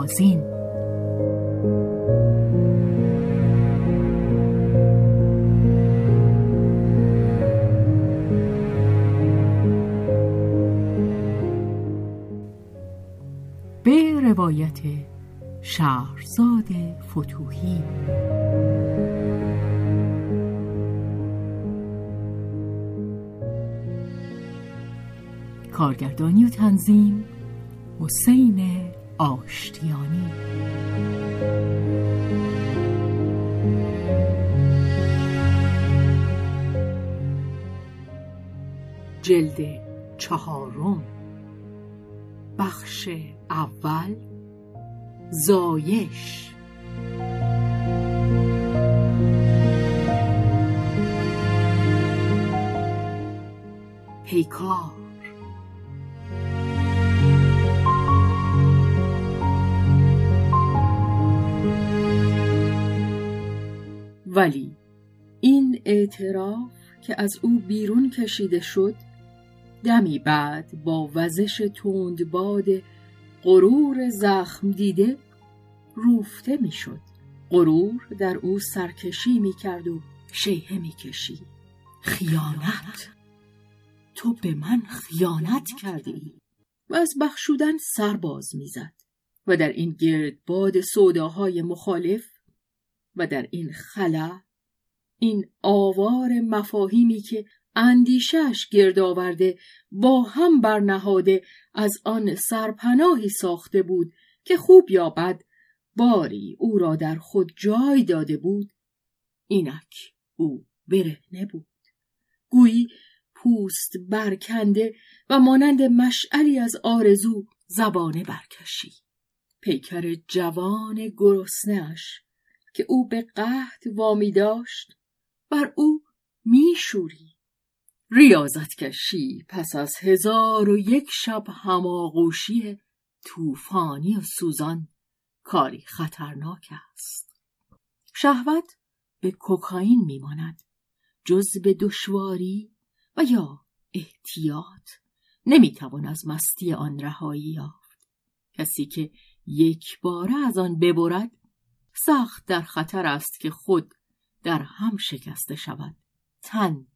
بهازین به روایت شهرزاد فتوهی. کارگردانی و تنظیم حسین آشتیانی. جلد چهارم. بخش اول. زایش. پیکار. ولی این اعتراف که از او بیرون کشیده شد دمی بعد با وزش تندباد غرور زخم دیده روفته می‌شد. غرور در او سرکشی می‌کرد و شیهه می‌کشید خیانت؟ تو به من خیانت کرده ای و از بخشودن سرباز می‌زد و در این گردباد سوداهای مخالف و در این خلا این آوار مفاهیمی که اندیشش گرد آورده با هم برنهاده از آن سرپناهی ساخته بود که خوب یا بد باری او را در خود جای داده بود. اینک او برهنه بود. گویی پوست برکنده و مانند مشعلی از آرزو زبانه برکشی. پیکر جوان گرسنهاش که او به قحط وامی داشت بر او میشوری. ریاضت کشی پس از هزار و یک شب هماغوشی طوفانی و سوزان کاری خطرناک است. شهوت به کوکائین میماند جز به دشواری و یا احتیاط نمی‌توان از مستی آن رهایی یافت. کسی که یک باره از آن ببرد سخت در خطر است که خود در هم شکسته شود. تن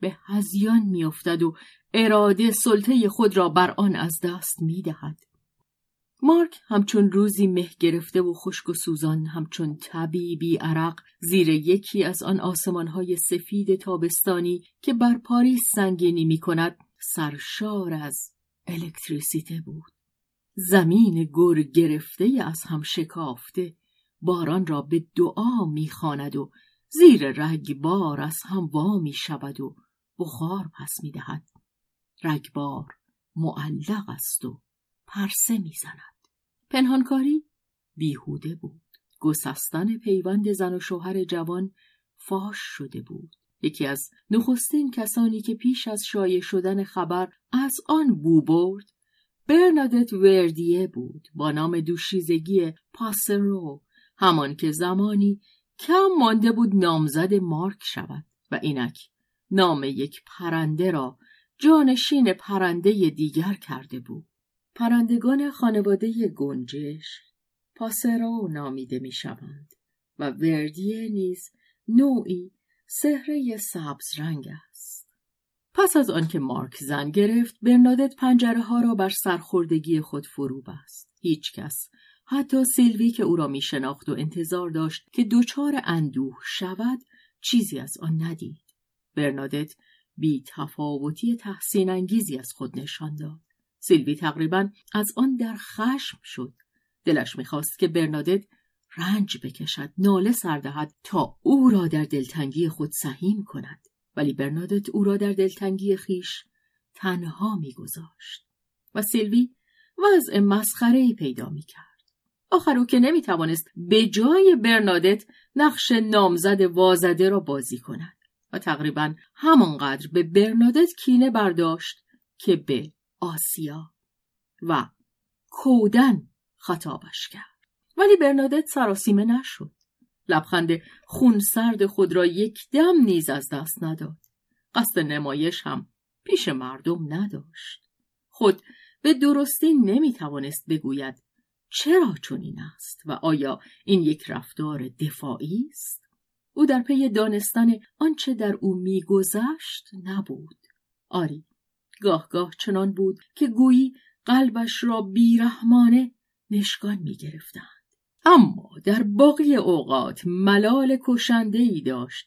به هزیان میافتد و اراده سلطه خود را بر آن از دست می‌دهد. مارک همچون روزی مه گرفته و خشک و سوزان همچون طبیبی عرق زیر یکی از آن آسمانهای سفید تابستانی که بر پاریس سنگینی می کند سرشار از الکتریسیته بود. زمین گر گرفته از هم شکافته باران را به دعا می‌خواند و زیر رگبار از هم وا می شود و بخار پس می دهد. رگبار معلق است و پرسه می زند. پنهانکاری بیهوده بود. گسستن پیوند زن و شوهر جوان فاش شده بود. یکی از نخستین کسانی که پیش از شایع شدن خبر از آن بو برد برنادت وردیه بود با نام دوشیزگی پاسرو همان که زمانی کم مانده بود نامزد مارک شود و اینک نام یک پرنده را جانشین پرنده دیگر کرده بود. پرندگان خانواده گنجش پاسرو نامیده می شوند و وردیه نیز نوعی سهره سبز رنگ است. پس از آنکه مارک زن گرفت برنادت پنجره ها را بر سرخوردگی خود فرو بست. هیچ کس حتی سیلوی که او را می شناخت و انتظار داشت که دچار اندوه شود چیزی از آن ندید. برنادت بی تفاوتی تحسین انگیزی از خود نشان داد. سیلوی تقریبا از آن در خشم شد دلش می‌خواست که برنادت رنج بکشد ناله سردهد تا او را در دلتنگی خود سهیم کند ولی برنادت او را در دلتنگی خیش تنها میگذاشت و سیلوی وضع مسخره پیدا می‌کرد آخر او که نمی‌توانست به جای برنادت نقش نامزد وازده را بازی کند و تقریبا همانقدر به برنادت کینه برداشت که به آسیا و کودن خطابش کرد. ولی برنادت سراسیمه نشد. لبخند خونسرد خود را یک دم نیز از دست نداد. قصد نمایش هم پیش مردم نداشت. خود به درستی نمی‌توانست بگوید چرا چنین است و آیا این یک رفتار دفاعی است؟ او در پی دانستن آنچه در او میگذشت نبود. آری گاه گاه چنان بود که گویی قلبش را بیرحمانه نشگان می‌گرفتند. اما در باقی اوقات ملال کشنده ای داشت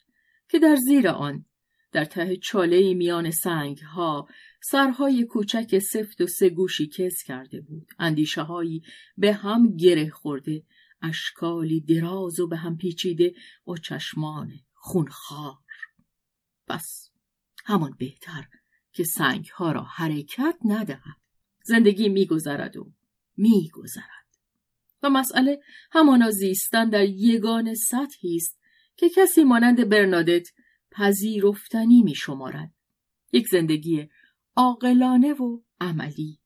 که در زیر آن در ته چاله میان سنگ ها سرهای کوچک سفت و سگوشی کس کرده بود. اندیشه هایی به هم گره خورده اشکالی دراز و به هم پیچیده و چشمان خونخوار. پس همان بهتر که سنگ ها را حرکت ندهد. زندگی میگذرد و میگذرد. و مسئله همانا زیستن در یگان سطحی است که کسی مانند برنادت پذیرفتنی می شمارد. یک زندگی عاقلانه و عملی.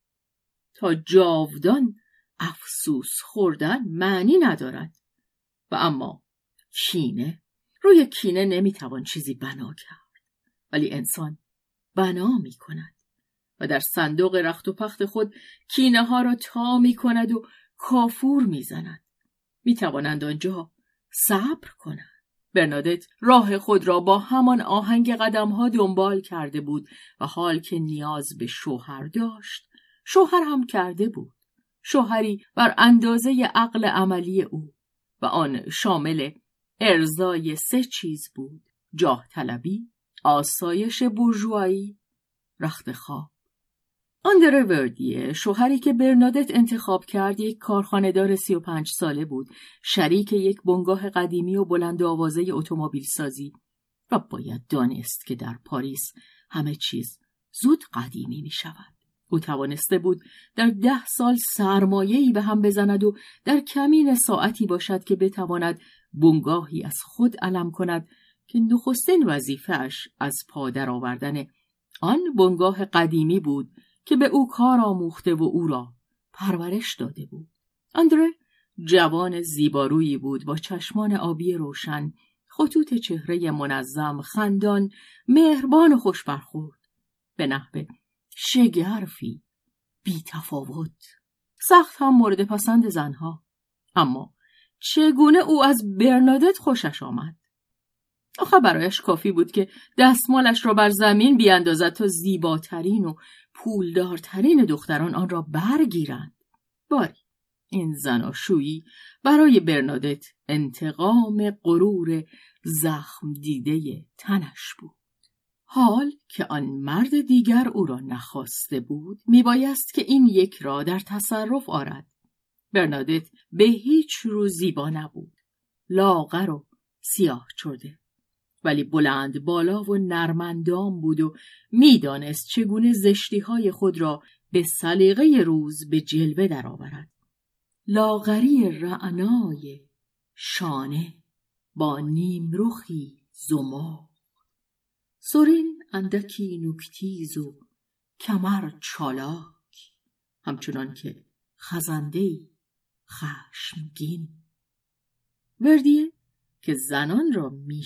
تا جاودان افسوس خوردن معنی ندارد. و اما کینه. روی کینه نمی‌توان چیزی بنا کرد. ولی انسان بنا می کند. و در صندوق رخت و پخت خود کینه ها را تا می کند و کافور می زند. می توانند آنجا صبر کنند. برنادت راه خود را با همان آهنگ ها دنبال کرده بود و حال که نیاز به شوهر داشت شوهر هم کرده بود. شوهری بر اندازه عقل عملی او و آن شامل ارزای سه چیز بود جاه طلبی آسایش بورژوایی رخت خواب. آندره وردیه شوهری که برنادت انتخاب کرد یک کارخانهدار سی و پنج ساله بود شریک یک بنگاه قدیمی و بلند آوازه اتومبیل سازی و باید دانست که در پاریس همه چیز زود قدیمی می شود. او توانسته بود در ده سال سرمایهی به هم بزند و در کمین ساعتی باشد که بتواند بنگاهی از خود علم کند که نخستین وظیفهش از پادر آوردن آن بنگاه قدیمی بود که به او کار آموخته و او را پرورش داده بود. اندره جوان زیبارویی بود با چشمان آبی روشن، خطوط چهره منظم، خندان، مهربان و خوش برخورد. به نحوه شگرفی، بی تفاوت. سخت هم مورد پسند زنها. اما چگونه او از برنادت خوشش آمد؟ آخه برایش کافی بود که دستمالش را بر زمین بیاندازد تا زیباترین و پولدارترین دختران آن را برگیرند. باری این زناشویی برای برنادت انتقام غرور زخم دیده تنش بود. حال که آن مرد دیگر او را نخواسته بود میبایست که این یک را در تصرف آرد. برنادت به هیچ رو زیبا نبود. لاغر و سیاه چرده. ولی بلند بالا و نرمندام بود و می‌دانست چگونه زشتی های خود را به سلیقه روز به جلوه درآورد. لاغری رعنای شانه با نیمرخی زما سرین اندکی نکتیز و کمر چالاک. همچنان که خزنده خشمگین. وردیه که زنان را می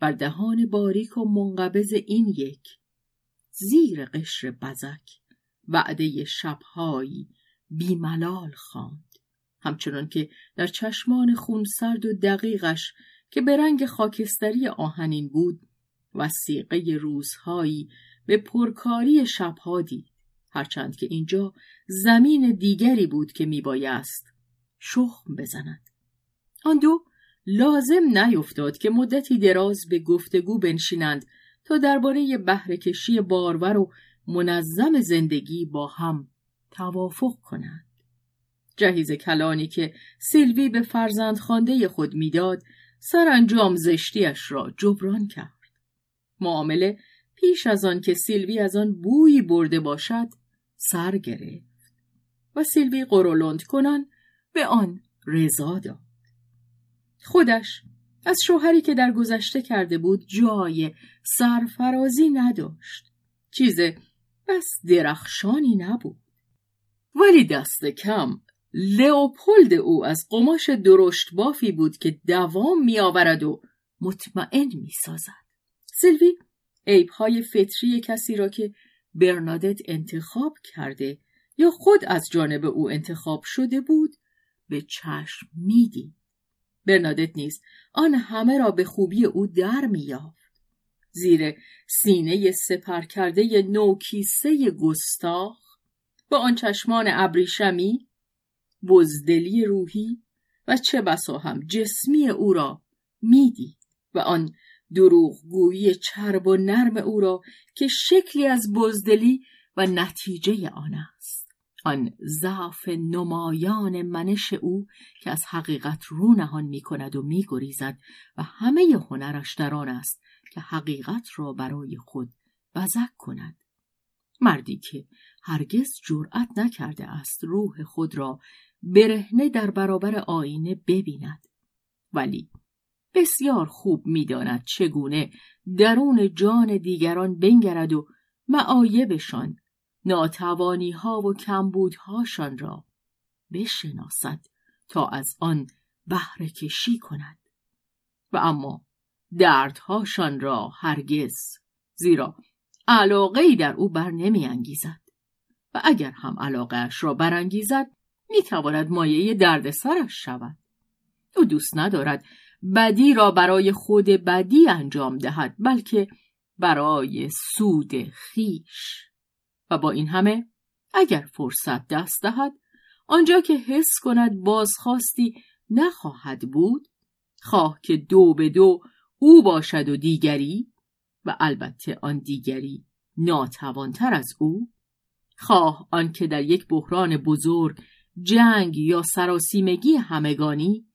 بر دهان باریک و منقبض این یک زیر قشر بزک وعده شبهایی بیملال خواند. همچنان که در چشمان خونسرد و دقیقش که به رنگ خاکستری آهنین بود وسیقه روزهایی به پرکاری شبها دید. هرچند که اینجا زمین دیگری بود که میبایست شخم بزند. آن دو لازم نیفتاد که مدتی دراز به گفتگو بنشینند تا درباره بهره کشی بارور و منظم زندگی با هم توافق کنند. جهیز کلانی که سیلوی به فرزند خانده خود می‌داد سرانجام زشتیش را جبران کرد. معامله پیش از آن که سیلوی از آن بویی برده باشد سر گرفت و سیلوی قرولند کنان به آن رضا داد. خودش از شوهری که در گذشته کرده بود جای سرفرازی نداشت. چیز بس درخشانی نبود. ولی دست کم لئوپولد او از قماش درشت بافی بود که دوام می آورد و مطمئن می سازد. سیلوی عیبهای فطری کسی را که برنادت انتخاب کرده یا خود از جانب او انتخاب شده بود به چشم می‌دید. برنادت نیز آن همه را به خوبی او در میافت. زیر سینه سپر کرده نوکیسه گستاخ با آن چشمان ابریشمی بزدلی روحی و چه بسا هم جسمی او را می‌دید و آن دروغگویی چرب و نرم او را که شکلی از بزدلی و نتیجه آن است آن ضعف نمایان منش او که از حقیقت رو نهان می کند و می گریزد و همه هنرش در آن است که حقیقت را برای خود بزک کند. مردی که هرگز جرأت نکرده است روح خود را برهنه در برابر آینه ببیند. ولی بسیار خوب می‌داند چگونه درون جان دیگران بنگرد و معایبشان ناتوانی ها و کمبودهاشان را بشناسد تا از آن بهره کشی کند. و اما دردهاشان را هرگز زیرا علاقه در او بر نمی انگیزد. و اگر هم علاقهش را برانگیزد می تواند مایه دردسرش شود. او دوست ندارد بدی را برای خود بدی انجام دهد بلکه برای سود خیش. و با این همه اگر فرصت دست دهد آنجا که حس کند بازخواستی نخواهد بود خواه که دو به دو او باشد و دیگری و البته آن دیگری ناتوانتر از او خواه آنکه در یک بحران بزرگ جنگ یا سراسیمگی همگانی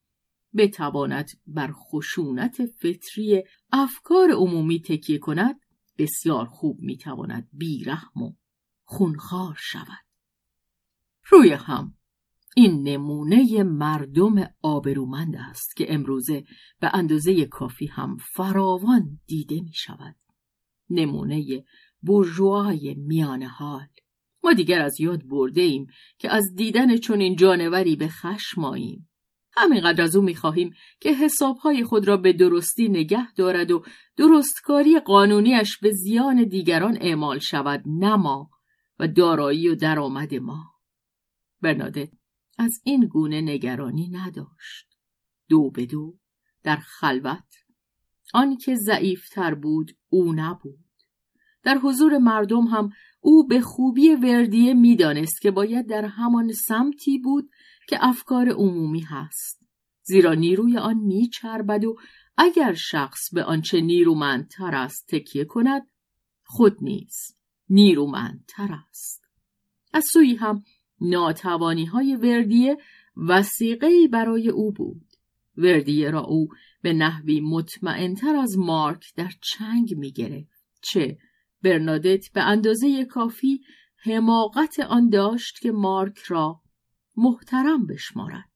بتواند بر خشونت فطری افکار عمومی تکیه کند بسیار خوب می‌تواند بیرحم و خونخوار شود روی هم این نمونه مردم آبرومند است که امروزه به اندازه کافی هم فراوان دیده می شود. نمونه برجوهای میان حال. ما دیگر از یاد برده ایم که از دیدن چنین جانوری به خشماییم. همینقدر از او می‌خواهیم که حسابهای خود را به درستی نگه دارد و درستکاری قانونیش به زیان دیگران اعمال شود نما و دارایی و درآمد ما. برنادت از این گونه نگرانی نداشت. دو به دو در خلوت آنکه ضعیفتر بود او نبود. در حضور مردم هم او به خوبی وردیه می‌دانست که باید در همان سمتی بود که افکار عمومی هست زیرا نیروی آن میچربد و اگر شخص به آنچه نیرومندتر است تکیه کند خود نیز نیرومندتر است. از سوی هم ناتوانی های وردیه وسیقه برای او بود. وردیه را او به نحوی مطمئنتر از مارک در چنگ می چه برنادت به اندازه کافی حماقت آن داشت که مارک را محترم بشمارد.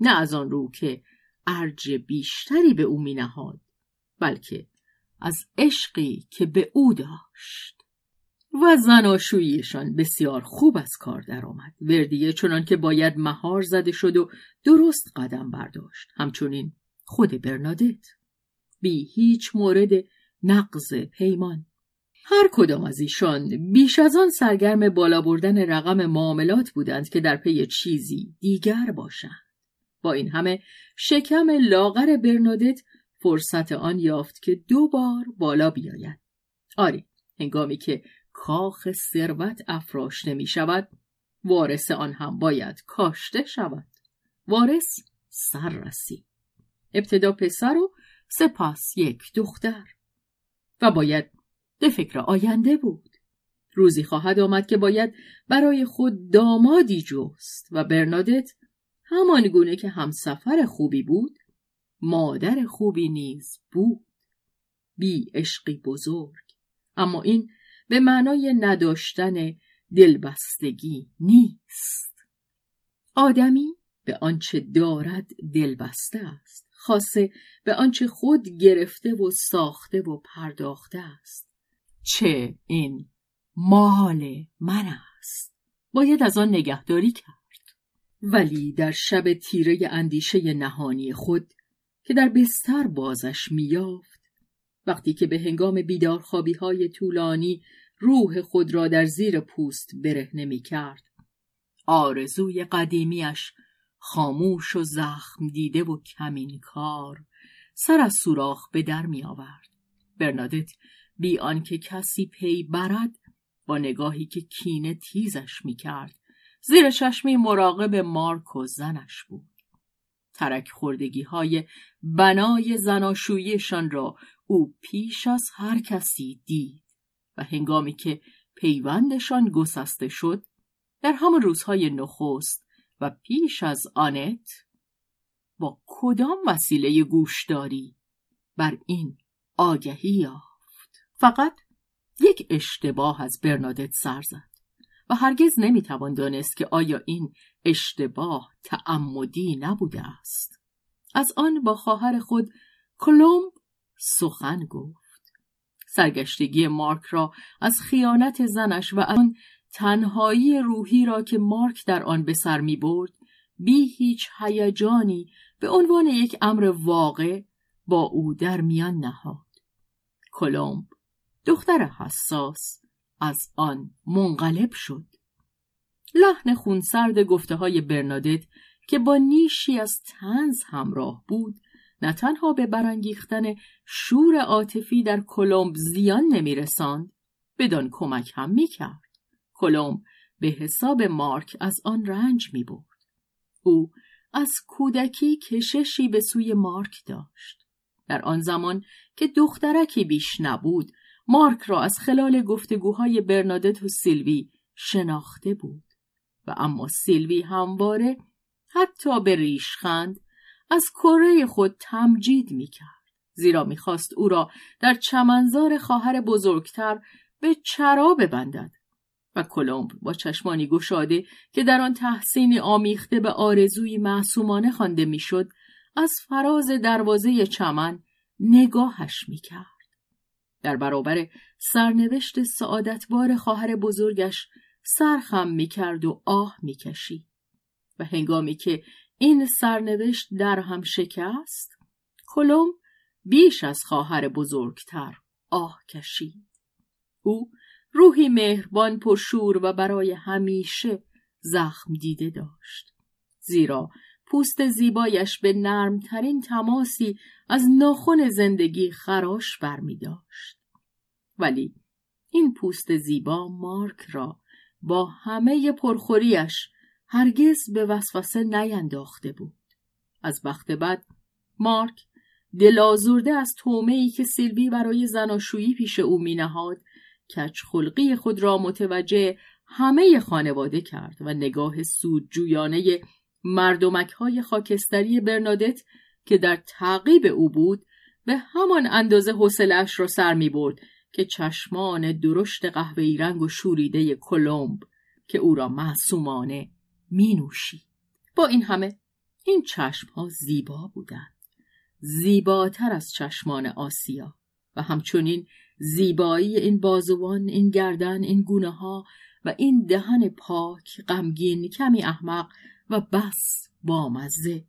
نه از آن رو که ارج بیشتری به او مینهاد بلکه از عشقی که به او داشت. و زناشوییشان بسیار خوب از کار درآمد وردیه چنان که باید مهار زده شد و درست قدم برداشت همچنین خود برنادت بی هیچ مورد نقض پیمان هر کدام از ایشان بیش از آن سرگرم بالا بردن رقم معاملات بودند که در پی چیزی دیگر باشند. با این همه شکم لاغر برنادت فرصت آن یافت که دو بار بالا بیاید. آری، هنگامی که کاخ ثروت افراشته می شود، وارث آن هم باید کاشته شود. وارث سر رسید. ابتدا پسر و سپاس یک دختر. و باید به فکر آینده بود. روزی خواهد آمد که باید برای خود دامادی جست و برنادت همان گونه که همسفر خوبی بود مادر خوبی نیز بود بی عشقی بزرگ اما این به معنای نداشتن دلبستگی نیست. آدمی به آنچه دارد دلبسته است خاصه به آنچه خود گرفته و ساخته و پرداخته است. چه این مال من است؟ باید از آن نگهداری کرد. ولی در شب تیره اندیشه نهانی خود که در بستر بازش میافت وقتی که به هنگام بیدارخوابی های طولانی روح خود را در زیر پوست برهنه می کرد. آرزوی قدیمیش خاموش و زخم دیده و کمین کار سر از سوراخ به در می آورد. برنادت بی آنکه کسی پی برد با نگاهی که کینه تیزش می کرد. زیر چشمی مراقب مارک و زنش بود. ترک خوردگی های بنای زناشویشان را او پیش از هر کسی دید و هنگامی که پیوندشان گسسته شد در همان روزهای نخست و پیش از آنت با کدام وسیله گوشداری بر این آگهی یافت. فقط یک اشتباه از برنادت سر زد و هرگز نمی‌توان دانست که آیا این اشتباه تعمدی نبوده است. از آن با خواهر خود کلمب سخن گفت. سرگشتگی مارک را از خیانت زنش و آن تنهایی روحی را که مارک در آن به سر می برد بی هیچ هیجانی به عنوان یک امر واقع با او در میان نهاد. کلمب دختر حساس از آن منقلب شد. لحن خونسرد گفته های برنادت که با نیشی از تنز همراه بود نه تنها به برانگیختن شور عاطفی در کلمب زیان نمیرساند بدان کمک هم می‌کرد. کلمب به حساب مارک از آن رنج می‌برد. او از کودکی کششی به سوی مارک داشت. در آن زمان که دخترکی بیش نبود مارک را از خلال گفتگوهای برنادت و سیلوی شناخته بود. و اما سیلوی همواره حتی به ریشخند از کره خود تمجید می‌کرد زیرا می‌خواست او را در چمنزار خواهر بزرگتر به چرا ببندد و کلمب با چشمانی گشاده که در آن تحسینی آمیخته به آرزوی معصومانه خوانده می‌شد از فراز دروازه چمن نگاهش می‌کرد. در برابر سرنوشت سعادتبار خواهر بزرگش سرخم می‌کرد و آه می‌کشید و هنگامی که این سرنوشت در هم شکست؟ کلم بیش از خواهر بزرگتر آه کشید. او روحی مهربان پرشور و برای همیشه زخم دیده داشت. زیرا پوست زیبایش به نرمترین تماسی از ناخن زندگی خراش برمی داشت. ولی این پوست زیبا مارک را با همه پرخوریش هرگز به وسوسه نینداخته بود. از وقت بعد مارک دلازورده از تومه ای که سیلوی برای زناشویی پیش او مینهاد کچ خلقی خود را متوجه همه خانواده کرد و نگاه سودجویانه مردمک های خاکستری برنادت که در تعقیب او بود به همان اندازه حوصلهاش را سر می برد که چشمان درشت قهوه‌ای رنگ و شوریده کلمب که او را معصومانه می نوشید. با این همه این چشمها زیبا بودند. زیباتر از چشمان آسیا و همچنین زیبایی این بازوان، این گردن، این گونه ها و این دهن پاک، غمگین، کمی احمق و بس بامزه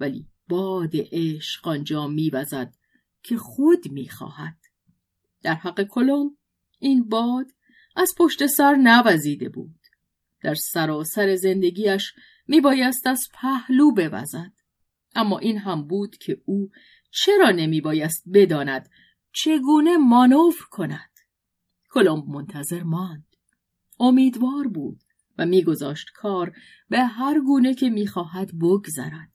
ولی باد عشق آنجا میوزد که خود می‌خواهد در حق کلم این باد از پشت سر نوزیده بود در سراسر زندگیش میبایست از پهلو بوزد. اما این هم بود که او چرا نمیبایست بداند چگونه مانور کند. کلمب منتظر ماند. امیدوار بود و میگذاشت کار به هر گونه که می‌خواهد بگذرد.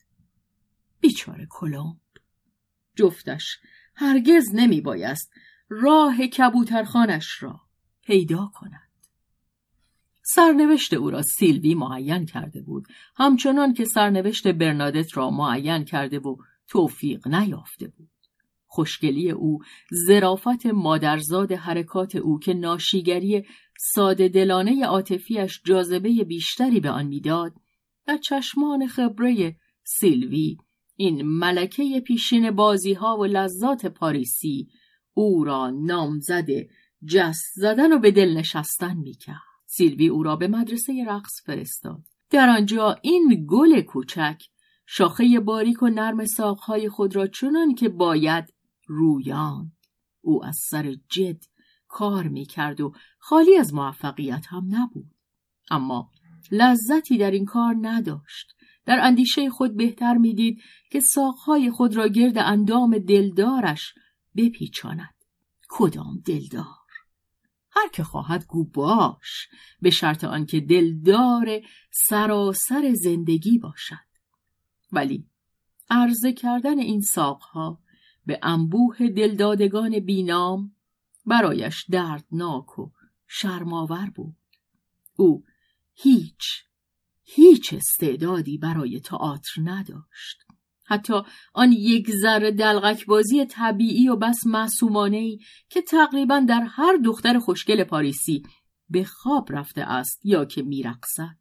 بیچاره کلمب. جفتش هرگز نمیبایست راه کبوترخانش را پیدا کند. سرنوشت او را سیلوی معین کرده بود. همچنان که سرنوشت برنادت را معین کرده و توفیق نیافته بود. خوشگلی او زرافت مادرزاد حرکات او که ناشیگری ساده دلانه عاطفیش جاذبه بیشتری به آن می‌داد در چشمان خبره سیلوی این ملکه پیشین بازی ها و لذات پاریسی او را نامزد جست زدن و به دل نشستن می‌کرد. سیلوی او را به مدرسه رقص فرستاد. در آنجا این گل کوچک شاخه باریک و نرم ساقهای خود را چنان که باید رویان او از سر جد کار می‌کرد و خالی از موفقیت هم نبود. اما لذتی در این کار نداشت. در اندیشه خود بهتر می‌دید که ساقهای خود را گرد اندام دلدارش بپیچاند. کدام دلدار؟ هر که خواهد گو باش به شرط آنکه دلدار سراسر زندگی باشد. ولی عرضه کردن این ساقها به انبوه دلدادگان بینام برایش دردناک و شرماور بود. او هیچ هیچ استعدادی برای تئاتر نداشت. حتی آن یک ذره دلغک بازی طبیعی و بس معصومانه ای که تقریبا در هر دختر خوشگل پاریسی به خواب رفته است یا که میرقصد.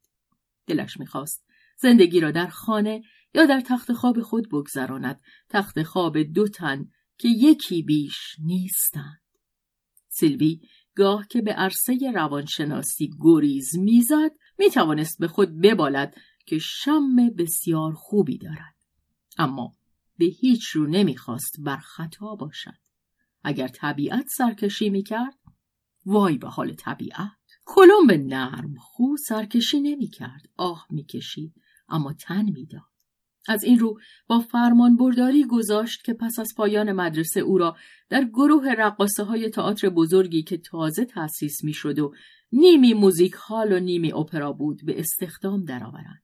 دلش می‌خواست زندگی را در خانه یا در تخت خواب خود بگذراند. تخت خواب دو تن که یکی بیش نیستند. سیلوی گاه که به عرصه روانشناسی گریز می‌زد می‌توانست به خود ببالد که شم بسیار خوبی دارد. اما به هیچ رو نمی‌خواست بر خطا باشد. اگر طبیعت سرکشی می‌کرد وای به حال طبیعت. کلمب نرم خو سرکشی نمی‌کرد آه می‌کشید اما تن می‌داد. از این رو با فرمان برداری گذاشت که پس از پایان مدرسه او را در گروه رقاصه های تئاتر بزرگی که تازه تأسیس می شد و نیمی موزیک هال و نیمی اپرا بود به استخدام درآورند.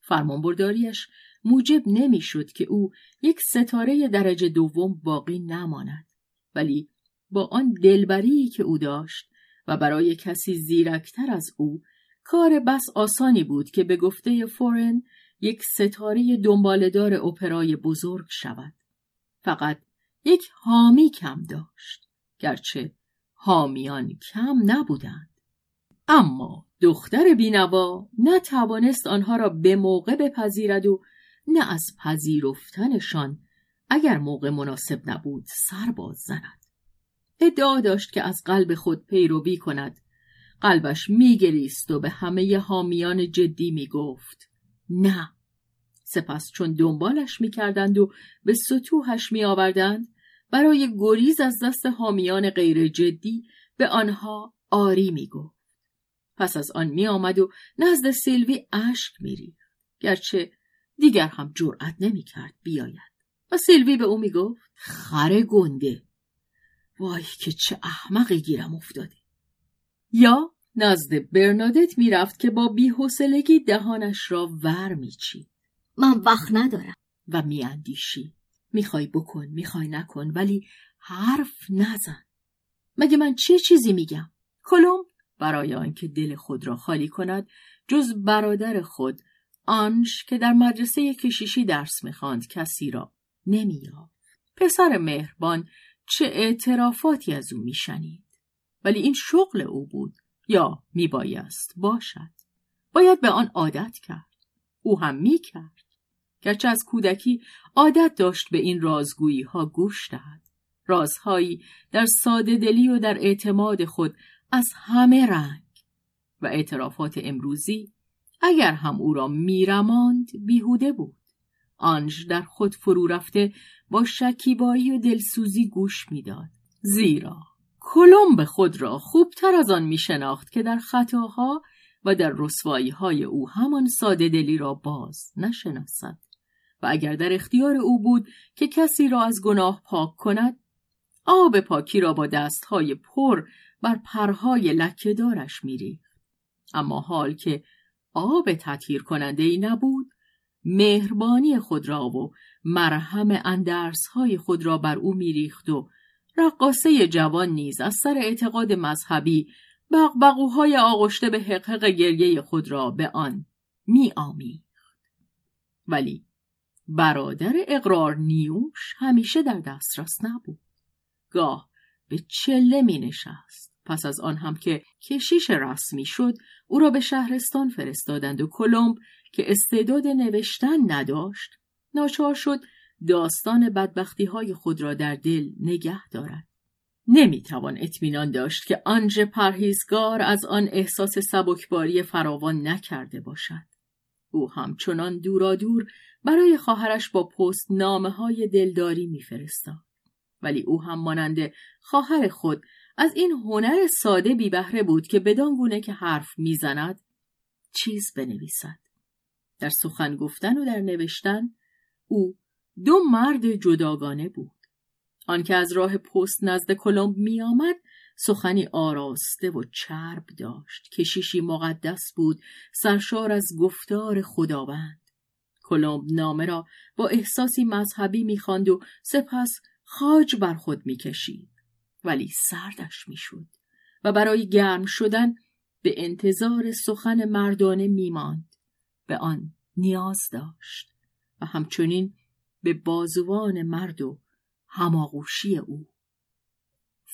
فرمان برداریش موجب نمی‌شد که او یک ستاره درجه دوم باقی نماند ولی با آن دلبری که او داشت و برای کسی زیرکتر از او کار بس آسانی بود که به گفته فورن یک ستاره دنبالدار اپرای بزرگ شود. فقط یک حامی کم داشت. گرچه حامیان کم نبودند. اما دختر بینوا نه توانست آنها را به موقع بپذیرد و نه از پذیرفتنشان اگر موقع مناسب نبود سر باز زند. ادعا داشت که از قلب خود پیروی کند. قلبش میگریست و به همه حامیان جدی می‌گفت نه سپس چون دنبالش می‌کردند و به سطوحش میآوردند برای گریز از دست حامیان غیر جدی به آنها آری می‌گفت پس از آن میآمد و نزد سیلوی اشک میریخت گرچه دیگر هم جرأت نمی‌کرد بیاید. و سیلوی به او می‌گفت خر گنده. وای که چه احمقی گیرم افتاده یا نزد برنادت می‌رفت که با بیحوصلگی دهانش را ور میچید. من وقت ندارم. و میاندیشی. می‌خوای بکن می‌خوای نکن ولی حرف نزن. مگه من چه چیزی میگم؟ کلوم برای آنکه دل خود را خالی کند جز برادر خود آنش که در مدرسه کشیشی درس می‌خواند کسی را نمییافت پسر مهربان چه اعترافاتی از او میشنید؟ ولی این شغل او بود یا میبایست باشد؟ باید به آن عادت کرد. او هم می‌کرد. گرچه از کودکی عادت داشت به این رازگویی ها گوش دهد. رازهایی در ساده دلی و در اعتماد خود از همه رنگ و اعترافات امروزی اگر هم او را میرماند بیهوده بود. آنج در خود فرو رفته با شکیبایی و دلسوزی گوش می‌داد. زیرا کلمب خود را خوبتر از آن می شناخت که در خطاها و در رسوایی های او همان ساده دلی را باز نشناسد. و اگر در اختیار او بود که کسی را از گناه پاک کند آب پاکی را با دستهای پر بر پرهای لکهدارش میریخت. اما حال که آب تطهیر کننده ای نبود مهربانی خود را و مرهم اندرسهای خود را بر او میریخت و رقاصه جوان نیز از سر اعتقاد مذهبی بغبغوهای آغشته به حقحق گریه خود را به آن می آمیخت. ولی برادر اقرار نیوش همیشه در دسترس نبود. گاه به چله می نشست. پس از آن هم که کشیش رسمی شد او را به شهرستان فرستادند و کلمب که استعداد نوشتن نداشت ناچار شد داستان بدبختی های خود را در دل نگه دارد. نمی‌توان اطمینان داشت که آنژ پرهیزگار از آن احساس سبکباری فراوان نکرده باشد. او همچنان دورا دور برای خواهرش با پست نامه های دلداری میفرستاد. ولی او هم مانند خواهر خود از این هنر ساده بی بهره بود که بدان گونه که حرف می‌زند چیز بنویسد. در سخن گفتن و در نوشتن او دو مرد جداگانه بود. آنکه از راه پست نزد کلمب می آمد سخنی آراسته و چرب داشت کشیشی مقدس بود سرشار از گفتار خداوند کلمب نامه را با احساسی مذهبی می‌خواند و سپس خاج بر خود می‌کشید ولی سردش می‌شد و برای گرم شدن به انتظار سخن مردانه میماند. به آن نیاز داشت و همچنین به بازوان مرد و هماغوشی او.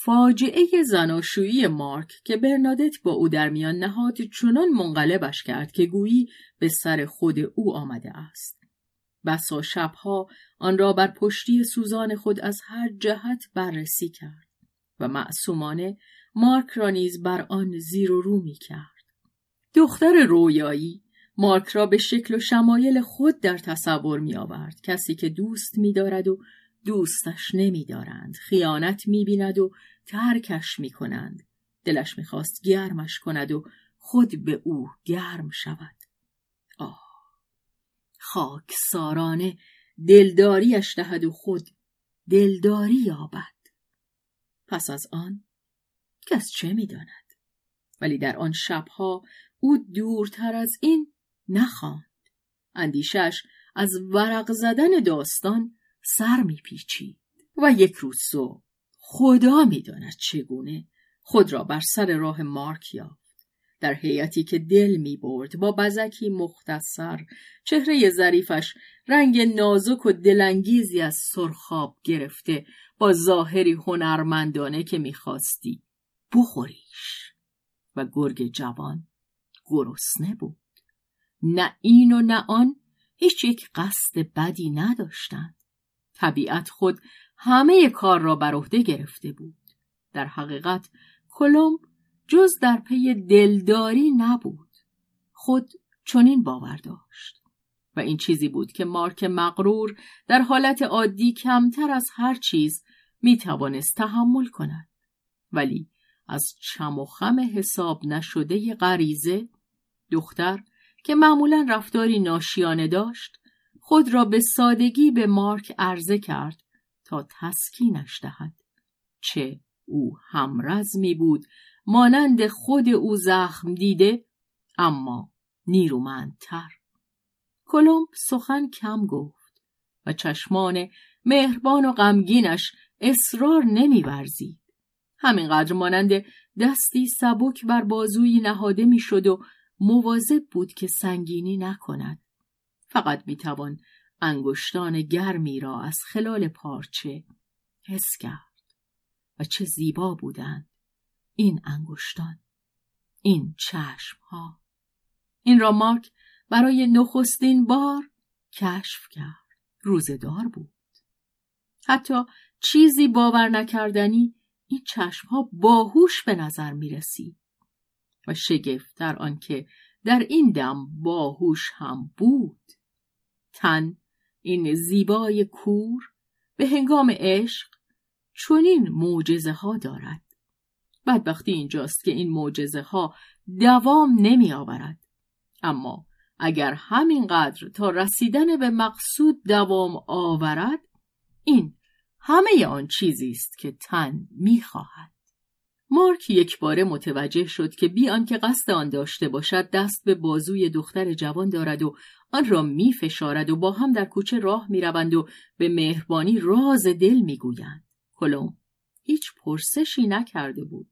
فاجعه زناشویی مارک که برنادت با او در میان نهاد چنان منقلبش کرد که گویی به سر خود او آمده است. بسا شبها آن را بر پشتی سوزان خود از هر جهت بررسی کرد. و معصومانه مارک را نیز بر آن زیر و رو می کرد. دختر رویایی مارک را به شکل و شمایل خود در تصور می آورد. کسی که دوست می دارد و دوستش نمی دارند. خیانت می بیند و ترکش می کنند. دلش می خواست گرمش کند و خود به او گرم شود. آه خاک سارانه دلداریش دهد و خود دلداری یابد. پس از آن کس چه می داند؟ ولی در آن شبها او دورتر از این نخواند. اندیشش از ورق زدن داستان سر میپیچید و یک روز صبح خدا می‌داند چگونه خود را بر سر راه مارک یافت در هیئتی که دل می برد با بزکی مختصر. چهره ظریفش رنگ نازک و دلانگیزی از سرخاب گرفته با ظاهری هنرمندانه که می‌خواستی بخوریش. و گرگ جوان گرسنه بود. نه این و نه آن هیچ یک قصد بدی نداشتند. طبیعت خود همه کار را بر عهده گرفته بود. در حقیقت کلمب جز در پی دلداری نبود. خود چنین باور داشت. و این چیزی بود که مارک مغرور در حالت عادی کمتر از هر چیز می توانست تحمل کند. ولی از چم و خم حساب نشده غریزه دختر که معمولا رفتاری ناشیانه داشت خود را به سادگی به مارک عرضه کرد تا تسکینش دهد. چه او همرزمی بود مانند خود او زخم دیده اما نیرومندتر. کلمب سخن کم گفت و چشمان مهربان و غمگینش اصرار نمیورزید. همینقدر مانند دستی سبک بر بازوی نهاده می‌شد و مواظب بود که سنگینی نکند. فقط می‌توان انگشتان گرمی را از خلال پارچه حس کرد. و چه زیبا بودند. این انگشتان این چشم ها این را مارک برای نخستین بار کشف کرد. روزدار بود. حتی چیزی باور نکردنی این چشم ها باهوش به نظر می رسید و شگفت در آنکه در این دم باهوش هم بود. تن این زیبای کور به هنگام عشق چنین معجزه ها دارد. بدبختی اینجاست که این معجزه ها دوام نمی آورد اما اگر همینقدر تا رسیدن به مقصود دوام آورد این همه آن چیزی است که تن می‌خواهد مارک یک باره متوجه شد که بی آنکه قصد آن داشته باشد دست به بازوی دختر جوان دارد و آن را می فشارد و با هم در کوچه راه می روند و به مهربانی راز دل می گویند. کلوم هیچ پرسشی نکرده بود.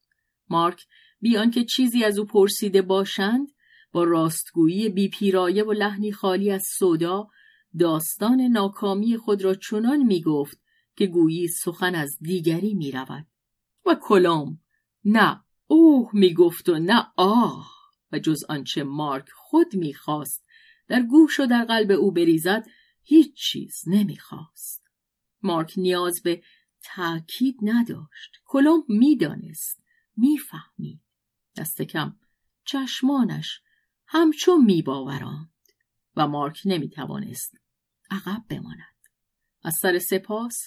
مارک بیان که چیزی از او پرسیده باشند با راستگویی بیپیرایه و لحنی خالی از صدا داستان ناکامی خود را چنان می گفت که گویی سخن از دیگری می رود. و کلام نه اوه می گفت و نه آه و جز آنچه مارک خود می خواست در گوش و در قلب او بریزد هیچ چیز نمی خواست. مارک نیاز به تأکید نداشت. کلمب می‌دانست. می‌فهمید. دست کم چشمانش همچون میباوراند و مارک نمی‌توانست عقب بماند. از سر سپاس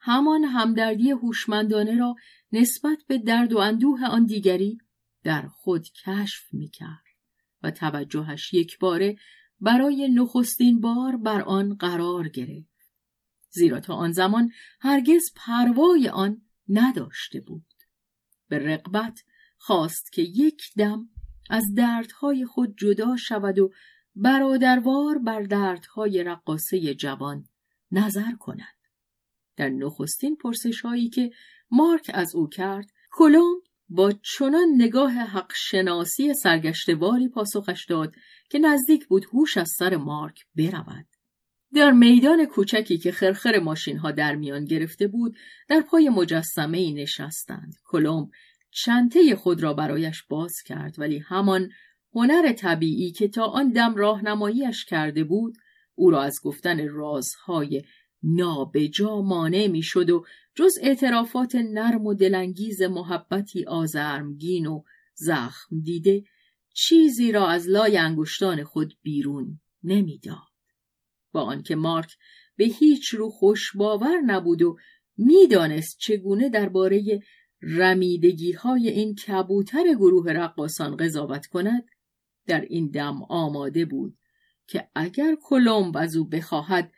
همان همدردی هوشمندانه را نسبت به درد و اندوه آن دیگری در خود کشف می‌کرد و توجهش یک باره برای نخستین بار بر آن قرار گرفت. زیرا تا آن زمان هرگز پروای آن نداشته بود. به رقبت خواست که یک دم از دردهای خود جدا شود و برادروار بر دردهای رقاصه جوان نظر کند. در نخستین پرسش هایی که مارک از او کرد کلوم با چنان نگاه حق شناسی سرگشتواری پاسخش داد که نزدیک بود هوش از سر مارک برود. در میدان کوچکی که خرخر ماشین ها در میان گرفته بود در پای مجسمه ای نشستند. کلوم چنته خود را برایش باز کرد ولی همان هنر طبیعی که تا آن دم راهنماییش کرده بود او را از گفتن رازهای نابجا مانع می‌شد و جز اعترافات نرم و دلانگیز محبتی آزرمگین و زخم دیده چیزی را از لای انگشتان خود بیرون نمی‌داد با آنکه مارک به هیچ رو خوش باور نبود و می‌دانست چگونه درباره رمیدگی های این کبوتر گروه رقاسان قضاوت کند در این دم آماده بود که اگر کلمب از او بخواهد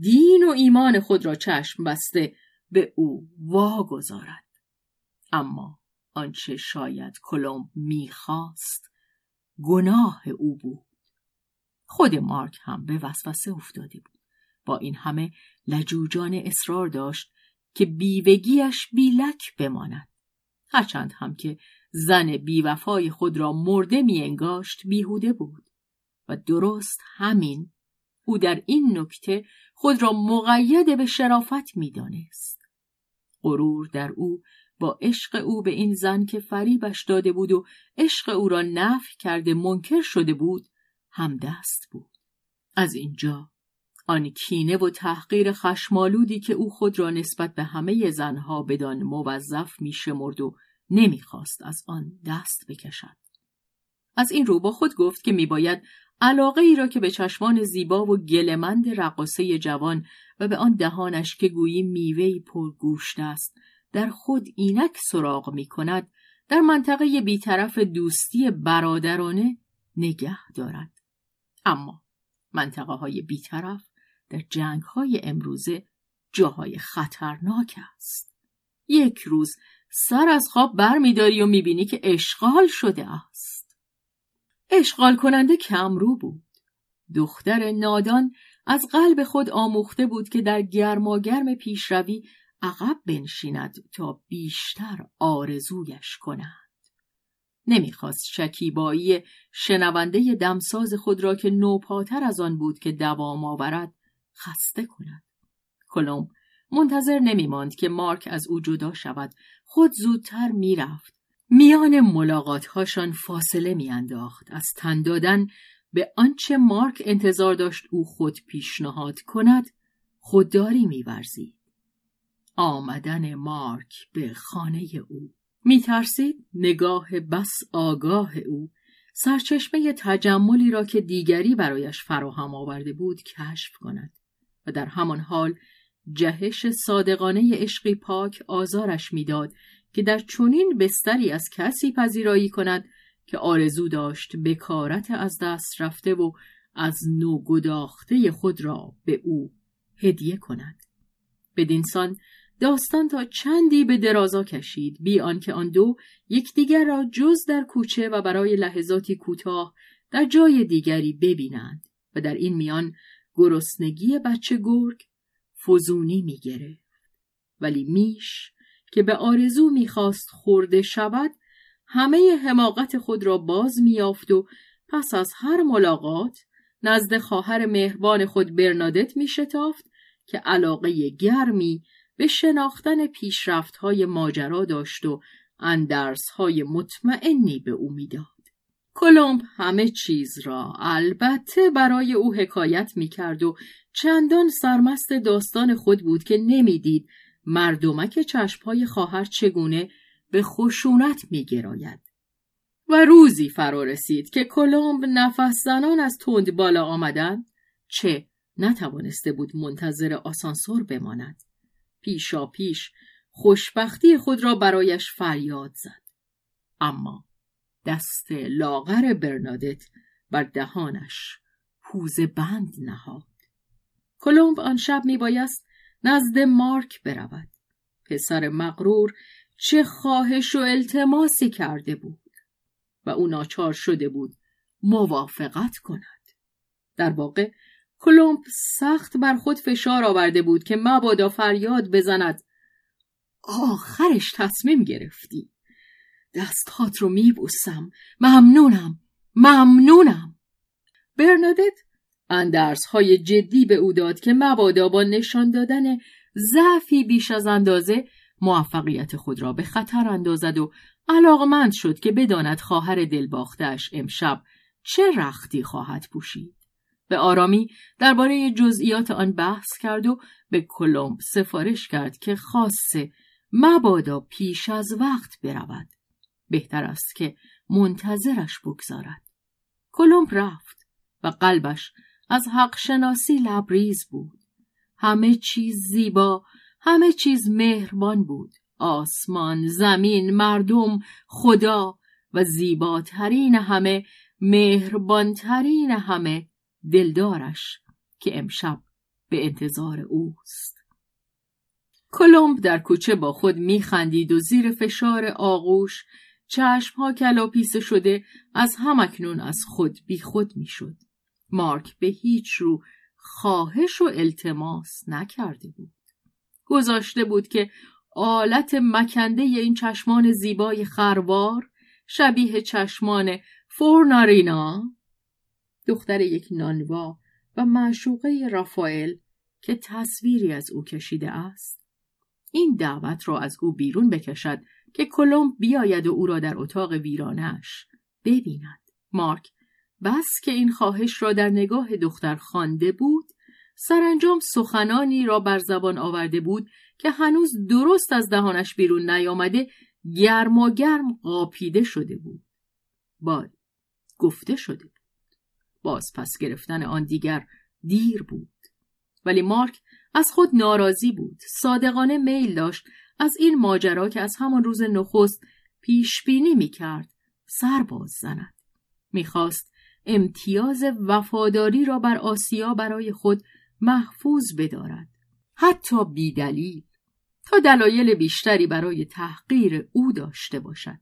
دین و ایمان خود را چشم بسته به او واگذارد. اما آنچه شاید کلمب می‌خواست گناه او بود. خود مارک هم به وسوسه افتاده بود. با این همه لجوجان اصرار داشت که بیوگیش بیلک بماند. هرچند هم که زن بیوفای خود را مرده میانگاشت بیهوده بود. و درست همین او در این نکته خود را مقید به شرافت می‌دانست. غرور در او با عشق او به این زن که فریبش داده بود و عشق او را نفی کرده منکر شده بود همدست بود از اینجا آن کینه و تحقیر خشمالودی که او خود را نسبت به همه زنها بدان موظف میشمرد و نمی‌خواست از آن دست بکشد از این رو با خود گفت که میباید علاقه ای را که به چشمان زیبا و گلمند رقاصه جوان و به آن دهانش که گویی میوهی پرگوشت است در خود اینک سراغ می کند در منطقه بیطرف دوستی برادرانه نگه دارد. اما منطقه های بیطرف در جنگ های امروزه جاهای خطرناک است. یک روز سر از خواب برمیداری و می‌بینی که اشغال شده است. اشغال کننده کمرو بود. دختر نادان از قلب خود آموخته بود که در گرماگرم پیشروی عقب بنشیند تا بیشتر آرزویش کند. نمی‌خواست شکیبایی شنونده دمساز خود را که نوپاتر از آن بود که دوام آورد خسته کند. کلوم منتظر نمیماند که مارک از او جدا شود. خود زودتر می‌رفت. میان ملاقاتهاشان فاصله میانداخت. از تن دادن به آنچه مارک انتظار داشت او خود پیشنهاد کند خودداری میورزید. آمدن مارک به خانه او میترسید نگاه بس آگاه او سرچشمه تجملی را که دیگری برایش فراهم آورده بود کشف کند و در همان حال جهش صادقانه عشقی پاک آزارش می‌داد که در چنین بستری از کسی پذیرایی کند که آرزو داشت بکارت از دست رفته و از نو گداخته خود را به او هدیه کند. بدینسان داستان تا چندی به درازا کشید بی آنکه آن دو یکدیگر را جز در کوچه و برای لحظاتی کوتاه در جای دیگری ببینند و در این میان گرسنگی بچه گرگ فزونی می‌گرفت. ولی میش که به آرزو می‌خواست خورده شود همه حماقت خود را باز میافت و پس از هر ملاقات نزد خواهر مهربان خود برنادت می شتافت که علاقه گرمی به شناختن پیشرفتهای ماجرا داشت و اندرسهای مطمئنی به او می‌داد. کلمب همه چیز را البته برای او حکایت می کرد و چندان سرمست داستان خود بود که نمی‌دید مردمک چشمهای خواهر چگونه به خشونت می گراید. و روزی فرا رسید که کلمب نفس زنان از تند بالا آمدن چه نتوانسته بود منتظر آسانسور بماند. پیشا پیش خوشبختی خود را برایش فریاد زد. اما دست لاغر برنادت بر دهانش پوزه بند نهاد. کلمب آن شب میبایست نزد مارک برود. پسر مغرور چه خواهش و التماسی کرده بود و او ناچار شده بود موافقت کند. در واقع کلمب سخت بر خود فشار آورده بود که مبادا فریاد بزند. آخرش تصمیم گرفتی. دستهات رو میبوسم. ممنونم. ممنونم. برنادت اندرس های جدی به او داد که مبادا با نشان دادن ضعفی بیش از اندازه موفقیت خود را به خطر اندازد و علاقمند شد که بداند خواهر دلباختش امشب چه رختی خواهد پوشید. به آرامی درباره جزئیات آن بحث کرد و به کلمب سفارش کرد که خاصه مبادا پیش از وقت برود. بهتر است که منتظرش بگذارد. کلمب رفت و قلبش از حق شناسی لبریز بود. همه چیز زیبا، همه چیز مهربان بود. آسمان، زمین، مردم، خدا و زیباترین همه، مهربانترین همه دلدارش که امشب به انتظار اوست. کلمب در کوچه با خود میخندید و زیر فشار آغوش چشمها کلاپیسه شده از همکنون از خود بی خود می‌شد. مارک به هیچ رو خواهش و التماس نکرده بود. گذاشته بود که آلت مکنده این چشمان زیبای خروار شبیه چشمان فورنارینا دختر یک نانوا و معشوقه رافائل که تصویری از او کشیده است. این دعوت را از او بیرون بکشد که کلمب بیاید و او را در اتاق ویرانش ببیند. مارک بس که این خواهش را در نگاه دختر خوانده بود سرانجام سخنانی را بر زبان آورده بود که هنوز درست از دهانش بیرون نیامده گرم و گرم قاپیده شده بود. باری گفته شده باز پس گرفتن آن دیگر دیر بود. ولی مارک از خود ناراضی بود. صادقانه میل داشت از این ماجرا که از همان روز نخست پیش بینی می کرد سر باز زند. می‌خواست امتیاز وفاداری را بر آسیا برای خود محفوظ بدارد. حتی بیدلیل تا دلایل بیشتری برای تحقیر او داشته باشد.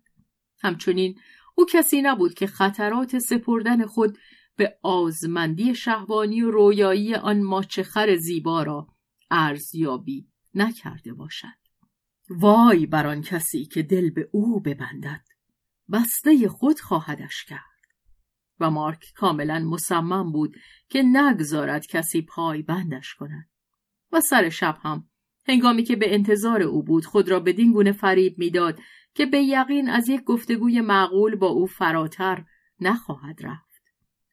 همچنین او کسی نبود که خطرات سپردن خود به آزمندی شهوانی و رویایی آن ماچخر زیبا را ارزیابی نکرده باشد. وای بر آن کسی که دل به او ببندد. بسته خود خواهدش کرد. و مارک کاملا مصمم بود که نگذارد کسی پای بندش کند. و سر شب هم هنگامی که به انتظار او بود خود را بدین گونه فریب می‌داد که به یقین از یک گفتگوی معقول با او فراتر نخواهد رفت.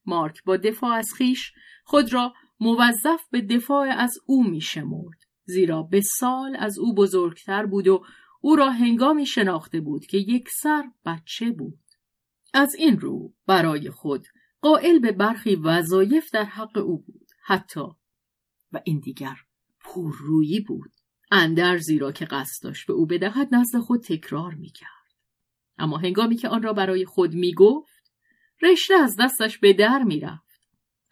مارک با دفاع از خیش خود را موظف به دفاع از او میشمرد زیرا به سال از او بزرگتر بود و او را هنگامی شناخته بود که یک سر بچه بود. از این رو برای خود قائل به برخی وظایف در حق او بود. حتی و این دیگر پررویی بود. اندر زیرا که قصد داشت به او بدهد نزد خود تکرار می‌کرد. اما هنگامی که آن را برای خود می‌گفت رشته از دستش به در می‌رفت.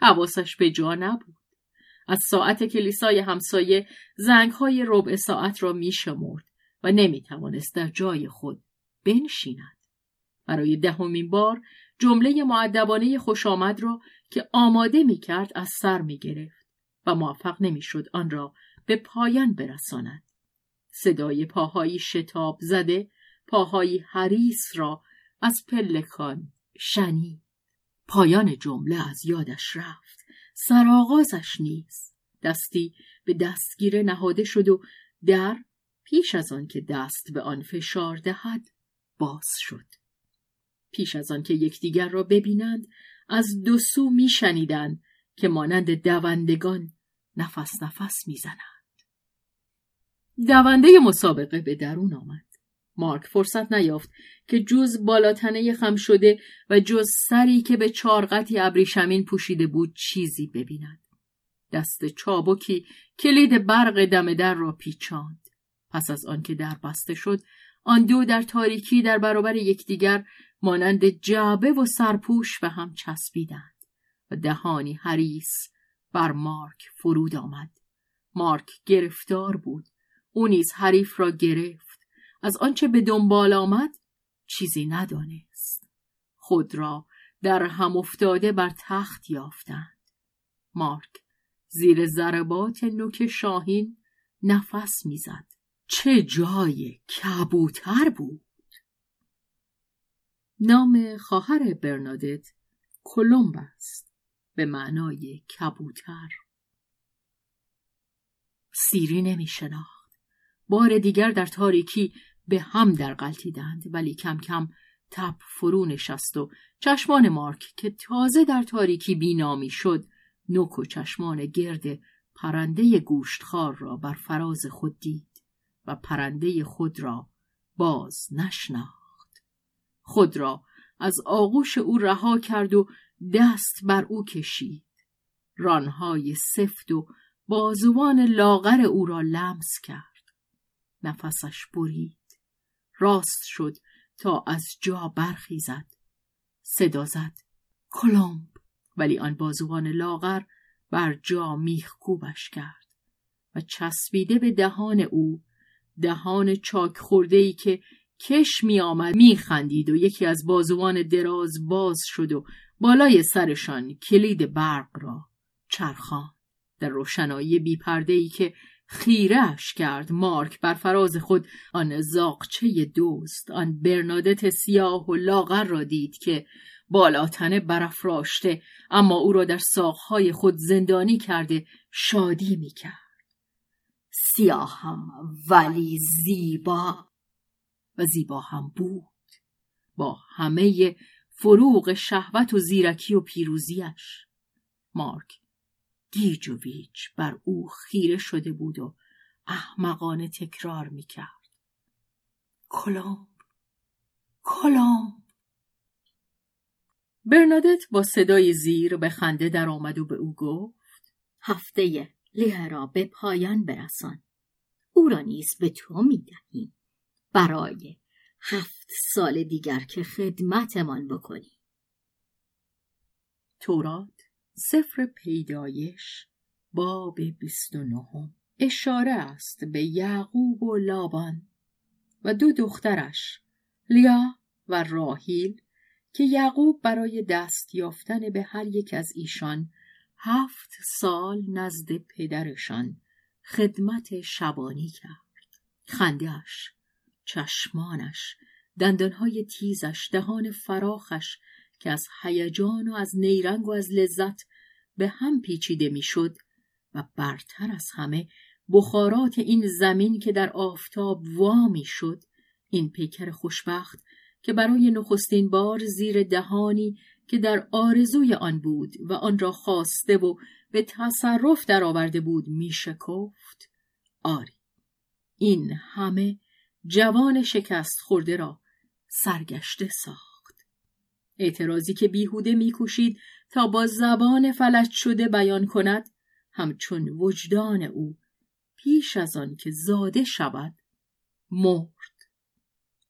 حواسش به جا نبود. از ساعت کلیسای همسایه زنگهای ربع ساعت را میشمرد و نمی‌توانست در جای خود بنشیند. برای دهمین بار جمله معدبانه خوش آمد را که آماده می کرد از سر می گرفت و موفق نمی شد آن را به پایان برساند. صدای پاهایی شتاب زده پاهایی حریس را از پلکان شنید. پایان جمله از یادش رفت. سرآغازش نیست. دستی به دستگیره نهاده شد و در پیش از آن که دست به آن فشار دهد باز شد. پیش از آن که یکدیگر را ببینند از دو سو میشنیدند که مانند دوندگان نفس نفس می‌زنند. دونده مسابقه به درون آمد. مارک فرصت نیافت که جز بالاتنه خم شده و جز سری که به چارقتی ابریشمین پوشیده بود چیزی ببیند. دست چابکی کلید برق دم در را پیچاند. پس از آنکه در بسته شد آن دو در تاریکی در برابر یکدیگر مانند جعبه و سرپوش به هم چسبیدند و دهانی حریس بر مارک فرود آمد. مارک گرفتار بود. او نیز حریف را گرفت. از آنچه به دنبال آمد چیزی ندانست. خود را در هم افتاده بر تخت یافتند. مارک زیر ضربات نوک شاهین نفس می‌زد. چه جای کبوتر بود! نام خواهر برنادت کلمب است به معنای کبوتر. سیری نمی شناخت بار دیگر در تاریکی به هم در غلطیدند ولی کم کم تب فرو نشست و چشمان مارک که تازه در تاریکی بینامی شد نوک و چشمان گرد پرنده گوشتخار را بر فراز خود دید و پرنده خود را باز نشناخت. خود را از آغوش او رها کرد و دست بر او کشید. رانهای سفت و بازوان لاغر او را لمس کرد. نفسش برید. راست شد تا از جا برخیزد. صدا زد. کلمب. ولی آن بازوان لاغر بر جا میخکوبش کرد و چسبیده به دهان او دهان چاک خورده ای که کش می آمد می خندید و یکی از بازوان دراز باز شد و بالای سرشان کلید برق را چرخان در روشنایی بیپرده ای که خیرش کرد مارک بر فراز خود. آن زاقچه دوست آن برنادت سیاه و لاغر را دید که بالاتنه برافراشته اما او را در ساقهای خود زندانی کرده شادی می‌کرد. سیاهم ولی زیبا. و زیبا هم بود. با همه فروغ شهوت و زیرکی و پیروزیش مارک گیج و ویج بر او خیره شده بود و احمقانه تکرار می‌کرد. کلام کلام برنادت با صدای زیر به خنده در آمد و به او گفت هفته لیه را به پایان برسان. او را نیز به تو می‌دهیم. برای هفت سال دیگر که خدمتمان بکنی. تورات. سفر پیدایش باب بیست و نهم. اشاره است به یعقوب و لابان و دو دخترش لیا و راهیل که یعقوب برای دست یافتن به هر یک از ایشان هفت سال نزد پدرشان خدمت شبانی کرد. خندهاش چشمانش دندانهای تیزش دهان فراخش که از هیجان و از نیرنگ و از لذت به هم پیچیده می‌شد و برتر از همه بخارات این زمین که در آفتاب وامی شد این پیکر خوشبخت که برای نخستین بار زیر دهانی که در آرزوی آن بود و آن را خواسته و به تصرف درآورده بود میشکفت. آری این همه جوان شکست خورده را سرگشته ساخت. اعتراضی که بیهوده میکوشید تا با زبان فلج شده بیان کند همچون وجدان او پیش از آن که زاده شود مرد.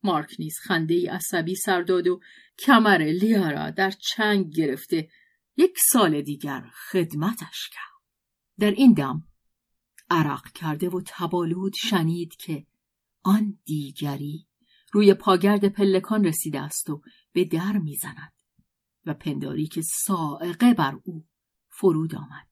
مارک نیز خنده ای عصبی سر داد و کمر لیارا در چنگ گرفته یک سال دیگر خدمتش کرد. در این دم عرق کرده و تبالود شنید که آن دیگری روی پاگرد پلکان رسیده است و به در می‌زند و پنداری که سائقه بر او فرود آمد.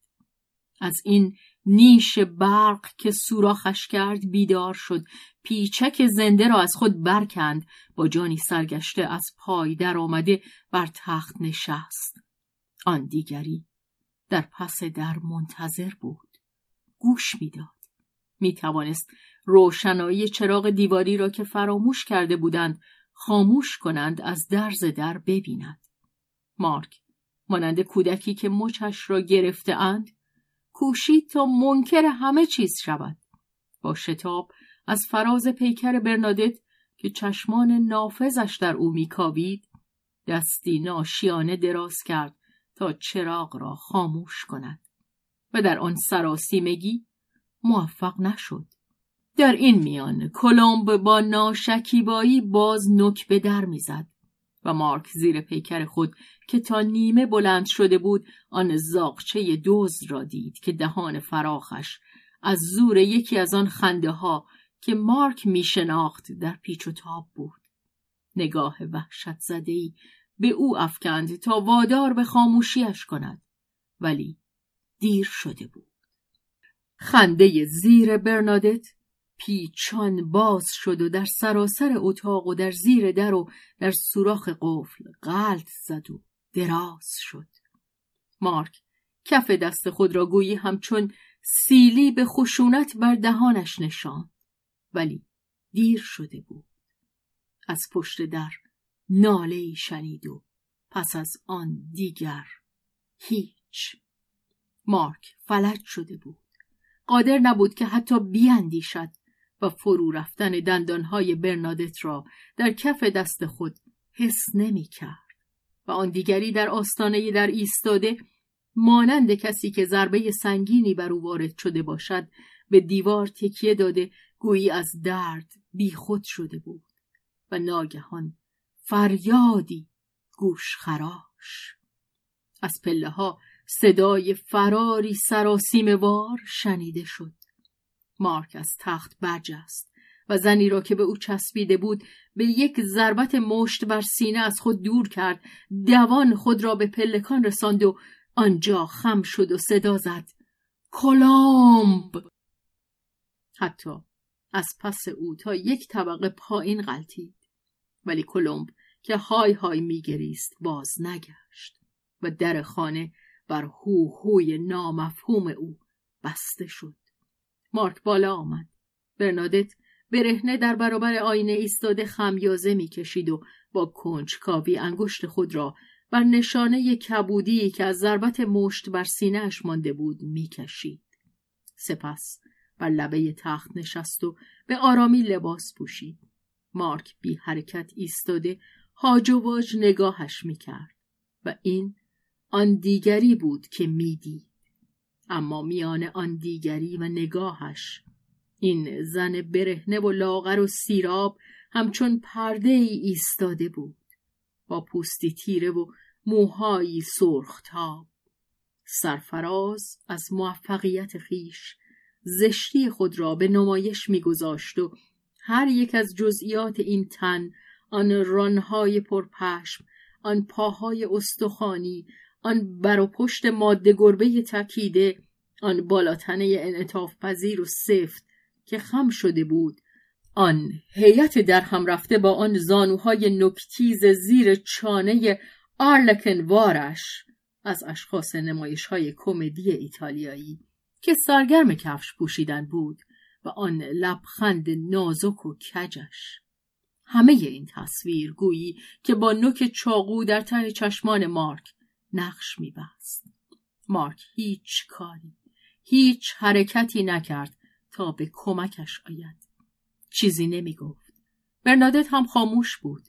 از این نیش برق که سوراخش کرد بیدار شد پیچک زنده را از خود برکند با جانی سرگشته از پای در آمده بر تخت نشست. آن دیگری در پس در منتظر بود. گوش می‌داد. می توانست روشنایی چراغ دیواری را که فراموش کرده بودند خاموش کنند از درز در ببیند. مارک مانند کودکی که مچش را گرفته اند کوشید تا منکر همه چیز شود. با شتاب از فراز پیکر برنادت که چشمان نافذش در او میکاوید دستی ناشیانه دراز کرد تا چراغ را خاموش کند. و در آن سراسیمگی موفق نشد. در این میان کلمب با ناشکیبایی باز نک به در می‌زد و مارک زیر پیکر خود که تا نیمه بلند شده بود آن زاغچه دوز را دید که دهان فراخش از زور یکی از آن خنده ها که مارک می شناخت در پیچ و تاب بود. نگاه وحشت زدهی به او افکند تا وادار به خاموشیش کند ولی دیر شده بود. خنده زیر برنادت پیچان باز شد و در سراسر اتاق و در زیر در و در سوراخ قفل غلط زد و دراز شد. مارک کف دست خود را گویی همچون سیلی به خشونت بر دهانش نشاند. ولی دیر شده بود. از پشت در ناله ای شنید و پس از آن دیگر هیچ. مارک فلج شده بود. قادر نبود که حتی بیاندیشد. و فرو رفتن دندانهای برنادت را در کف دست خود حس نمی کرد. و آن دیگری در آستانه در ایستاده مانند کسی که ضربه سنگینی بر او وارد شده باشد به دیوار تکیه داده گویی از درد بیخود شده بود و ناگهان فریادی گوش خراش. از پله ها صدای فراری سراسیم وار شنیده شد. مارک از تخت برجست و زنی را که به او چسبیده بود به یک ضربت مشت بر سینه از خود دور کرد دوان خود را به پلکان رساند و آنجا خم شد و صدا زد. کلامب حتی از پس او تا یک طبقه پایین غلطید. ولی کلمب که های های میگریست باز نگشت و در خانه بر هو هوی نامفهوم او بسته شد. مارک بالا آمد. برنادت برهنه در برابر آینه ایستاده خمیازه می‌کشید و با کنجکاوی انگشت خود را بر نشانه کبودی که از ضربت مشت بر سینهاش مانده بود می‌کشید. سپس بر لبه تخت نشست و به آرامی لباس پوشید. مارک بی حرکت ایستاده هاج و واج نگاهش می‌کرد و این آن دیگری بود که می‌دید. اما میان آن دیگری و نگاهش. این زن برهنه و لاغر و سیراب همچون پرده ای ایستاده بود. با پوستی تیره و موهایی سرختاب سرفراز از موفقیت خیش زشتی خود را به نمایش میگذاشت و هر یک از جزئیات این تن آن رانهای پرپشم آن پاهای استخوانی آن بر و پشت ماده گربه تکیده آن بالاتنه انعطاف پذیر و سفت که خم شده بود. آن هیئت در هم رفته با آن زانوهای نکتیز زیر چانه آرلکن وارش از اشخاص نمایش های کمدی ایتالیایی که سرگرم کفش پوشیدن بود و آن لبخند نازک و کجش. همه این تصویر گویی که با نوک چاقو در ته چشمان مارک نقش میبست. مارک هیچ کاری هیچ حرکتی نکرد تا به کمکش آید. چیزی نمی‌گفت. برنادت هم خاموش بود.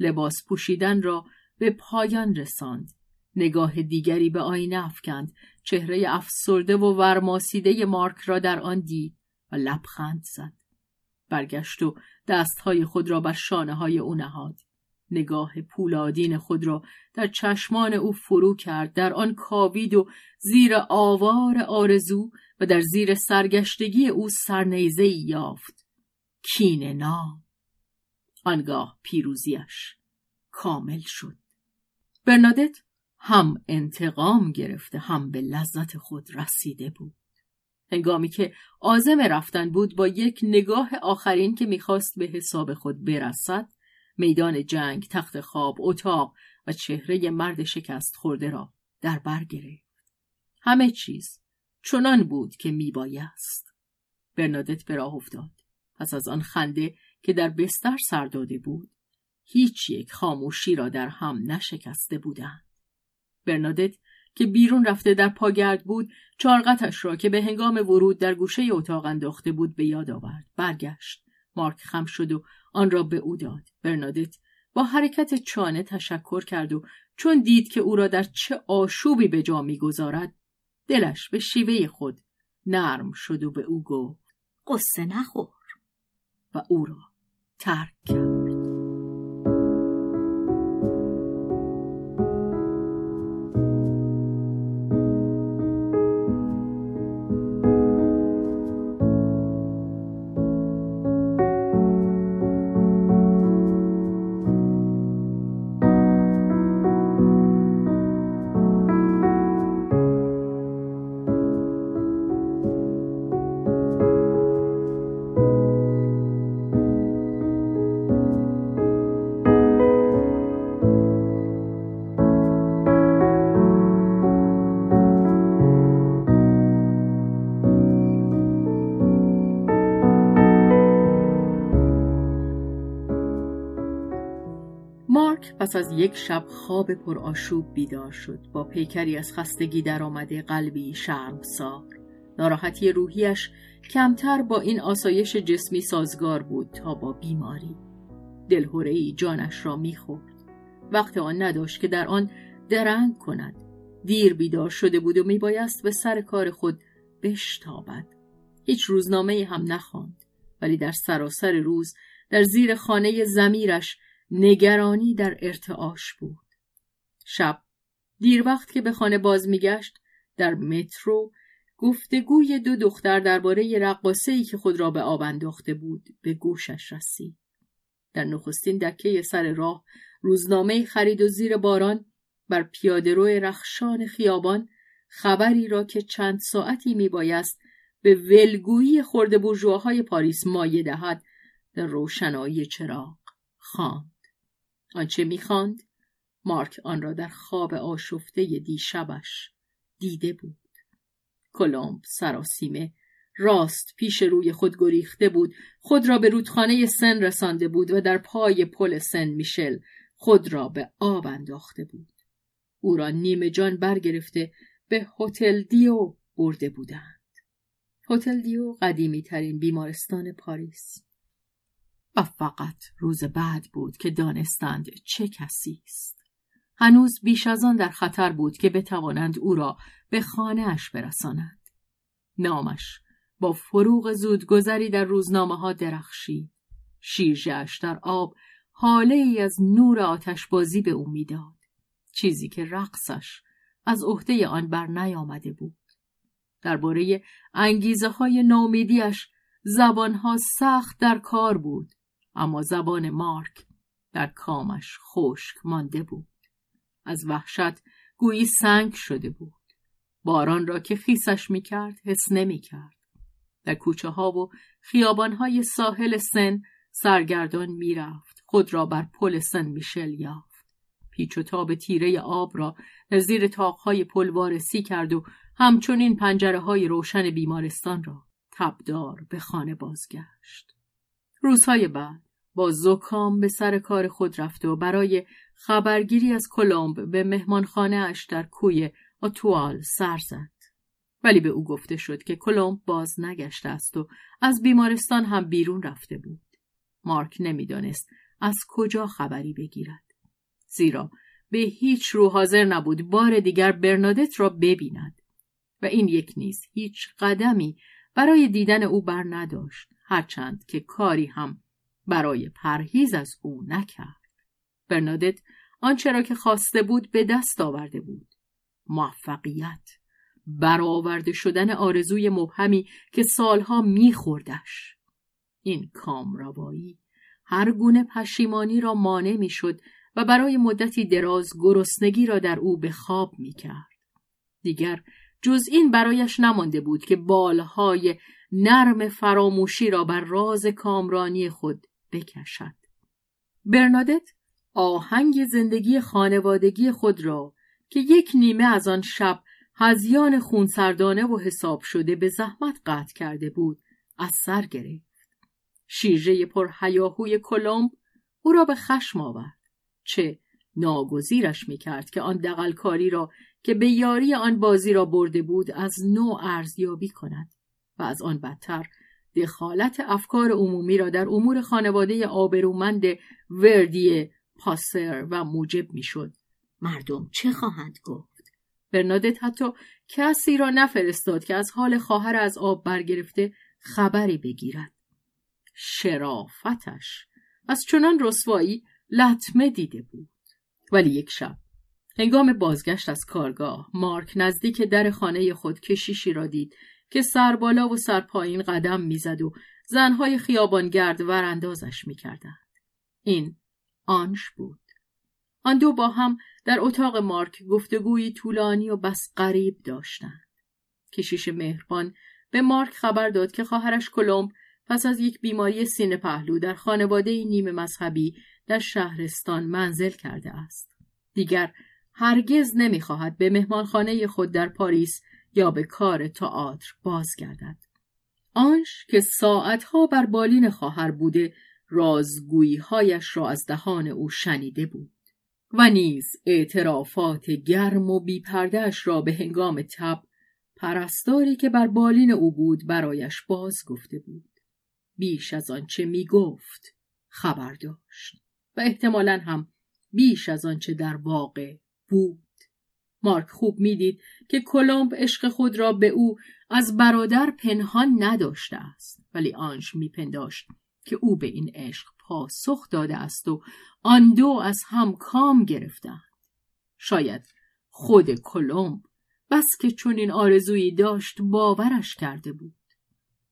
لباس پوشیدن را به پایان رساند. نگاه دیگری به آینه افکند. چهره افسرده و ورماسیده مارک را در آن دید و لبخند زد. برگشت و دستهای خود را بر شانه های او نهاد. نگاه پولادین خود را در چشمان او فرو کرد در آن کاوید و زیر آوار آرزو و در زیر سرگشتگی او سرنیزه یافت. کین نام. آنگاه پیروزیش کامل شد. برنادت هم انتقام گرفته هم به لذت خود رسیده بود. هنگامی که آزم رفتن بود با یک نگاه آخرین که می‌خواست به حساب خود برسد میدان جنگ تخت خواب اتاق و چهره مرد شکست خورده را در بر گرفت. همه چیز چنان بود که میبایست. برنادت به راه افتاد. پس از آن خنده که در بستر سر داده بود هیچ یک خاموشی را در هم نشکسته بودند. برنادت که بیرون رفته در پاگرد بود چارقتش را که به هنگام ورود در گوشه اتاق انداخته بود به یاد آورد. برگشت. مارک خم شد و آن را به او داد. برنادت با حرکت چانه تشکر کرد و چون دید که او را در چه آشوبی به جا می‌گذارد دلش به شیوه خود نرم شد و به او گفت قصه نخور. و او را ترک کرد. پس از یک شب خواب پرآشوب بیدار شد. با پیکری از خستگی در آمده قلبی سار ناراحتی روحیش کمتر با این آسایش جسمی سازگار بود تا با بیماری. ای جانش را می‌خورد. وقت آن نداشت که در آن درنگ کند. دیر بیدار شده بود و میبایست به سر کار خود بشتابد. هیچ روزنامه هم نخواند. ولی در سراسر روز در زیر خانه زمیرش نگرانی در ارتعاش بود. شب دیر وقت که به خانه باز میگشت در مترو گفتگوی دو دختر درباره رقاصه ای که خود را به آب انداخته بود به گوشش رسید. در نخستین دکه سر راه روزنامه خرید و زیر باران بر پیادهرو رخشان خیابان خبری را که چند ساعتی میبایست به ولگویی خورده برجوهای پاریس مایه دهد در روشنایی چراغ خواند. آنچه می‌خواند مارک آن را در خواب آشفته دیشبش دیده بود. کلمب سراسیمه راست پیش روی خود گریخته بود. خود را به رودخانه سن رسانده بود و در پای پل سن میشل خود را به آب انداخته بود. او را نیمه جان برگرفته به هتل دیو برده بودند. هتل دیو قدیمی ترین بیمارستان پاریس. و فقط روز بعد بود که دانستند چه کسی است. هنوز بیش از آن در خطر بود که بتوانند او را به خانه اش برسانند. نامش با فروغ زودگذری در روزنامه ها درخشید. شیرجهش در آب حاله ای از نور آتشبازی به او می‌داد. چیزی که رقصش از عهده آن بر نیامده بود. درباره انگیزه های نومیدیش زبانها سخت در کار بود اما زبان مارک در کامش خشک مانده بود. از وحشت گویی سنگ شده بود. باران را که خیسش می‌کرد حس نمی‌کرد. در کوچه ها و خیابان های ساحل سن سرگردان می‌رفت. خود را بر پل سن میشل یافت. پیچ و تاب تیره آب را در زیر تاقهای پل وارسی کرد و همچنین پنجره های روشن بیمارستان را تبدار به خانه بازگشت. روزهای بعد با زکام به سر کار خود رفته و برای خبرگیری از کلمب به مهمانخانه اش در کوی آتوال سر زد. ولی به او گفته شد که کلمب باز نگشته است و از بیمارستان هم بیرون رفته بود. مارک نمی‌دانست از کجا خبری بگیرد. زیرا به هیچ رو حاضر نبود بار دیگر برنادت را ببیند و این یک نیز هیچ قدمی برای دیدن او بر نداشت هرچند که کاری هم برای پرهیز از او نکرد. برنادت آنچه را که خواسته بود به دست آورده بود. موفقیت برآورده شدن آرزوی مبهمی که سالها میخوردش. این کامروایی هر گونه پشیمانی را مانع می‌شد و برای مدتی دراز گرسنگی را در او به خواب می‌کرد. دیگر جز این برایش نمانده بود که بالهای نرم فراموشی را بر راز کامرانی خود بکشد. برنادت آهنگ زندگی خانوادگی خود را که یک نیمه از آن شب هزیان خونسردانه و حساب شده به زحمت قطع کرده بود از سر گرفت. شیرجه پر هیاهوی کلمب او را به خشم آورد. چه ناگزیرش می‌کرد که آن دقلکاری را که به یاری آن بازی را برده بود از نو ارزیابی کند و از آن بدتر دخالت افکار عمومی را در امور خانواده آبرومند وردی پاسر و موجب می‌شد. مردم چه خواهند گفت؟ برنادت حتی کسی را نفرستاد که از حال خواهر از آب برگرفته خبری بگیرد. شرافتش. از چنان رسوایی لطمه دیده بود. ولی یک شب هنگام بازگشت از کارگاه مارک نزدیک در خانه خود کشیشی را دید که سر بالا و سر پایین قدم می‌زد و زنهای خیابانگرد وراندازش می‌کردند. این آنش بود. آن دو با هم در اتاق مارک گفتگویی طولانی و بس غریب داشتند. کشیش مهربان به مارک خبر داد که خواهرش کلمب پس از یک بیماری سینه پهلو در خانواده نیمه مذهبی در شهرستان منزل کرده است. دیگر هرگز نمی‌خواهد به مهمانخانه خود در پاریس یا به کار تئاتر بازگردد. آنش که ساعتها بر بالین خواهر بوده رازگوییهایش را از دهان او شنیده بود و نیز اعترافات گرم و بیپردهش را به هنگام تب پرستاری که بر بالین او بود برایش باز گفته بود. بیش از آنچه می گفت خبر داشت و احتمالا هم بیش از آنچه در واقع بود. مارک خوب می‌دید که کلمب عشق خود را به او از برادر پنهان نداشته است. ولی آنش میپنداشت که او به این عشق پاسخ داده است و آن دو از هم کام گرفتند. شاید خود کلمب بس که چون این آرزویی داشت باورش کرده بود.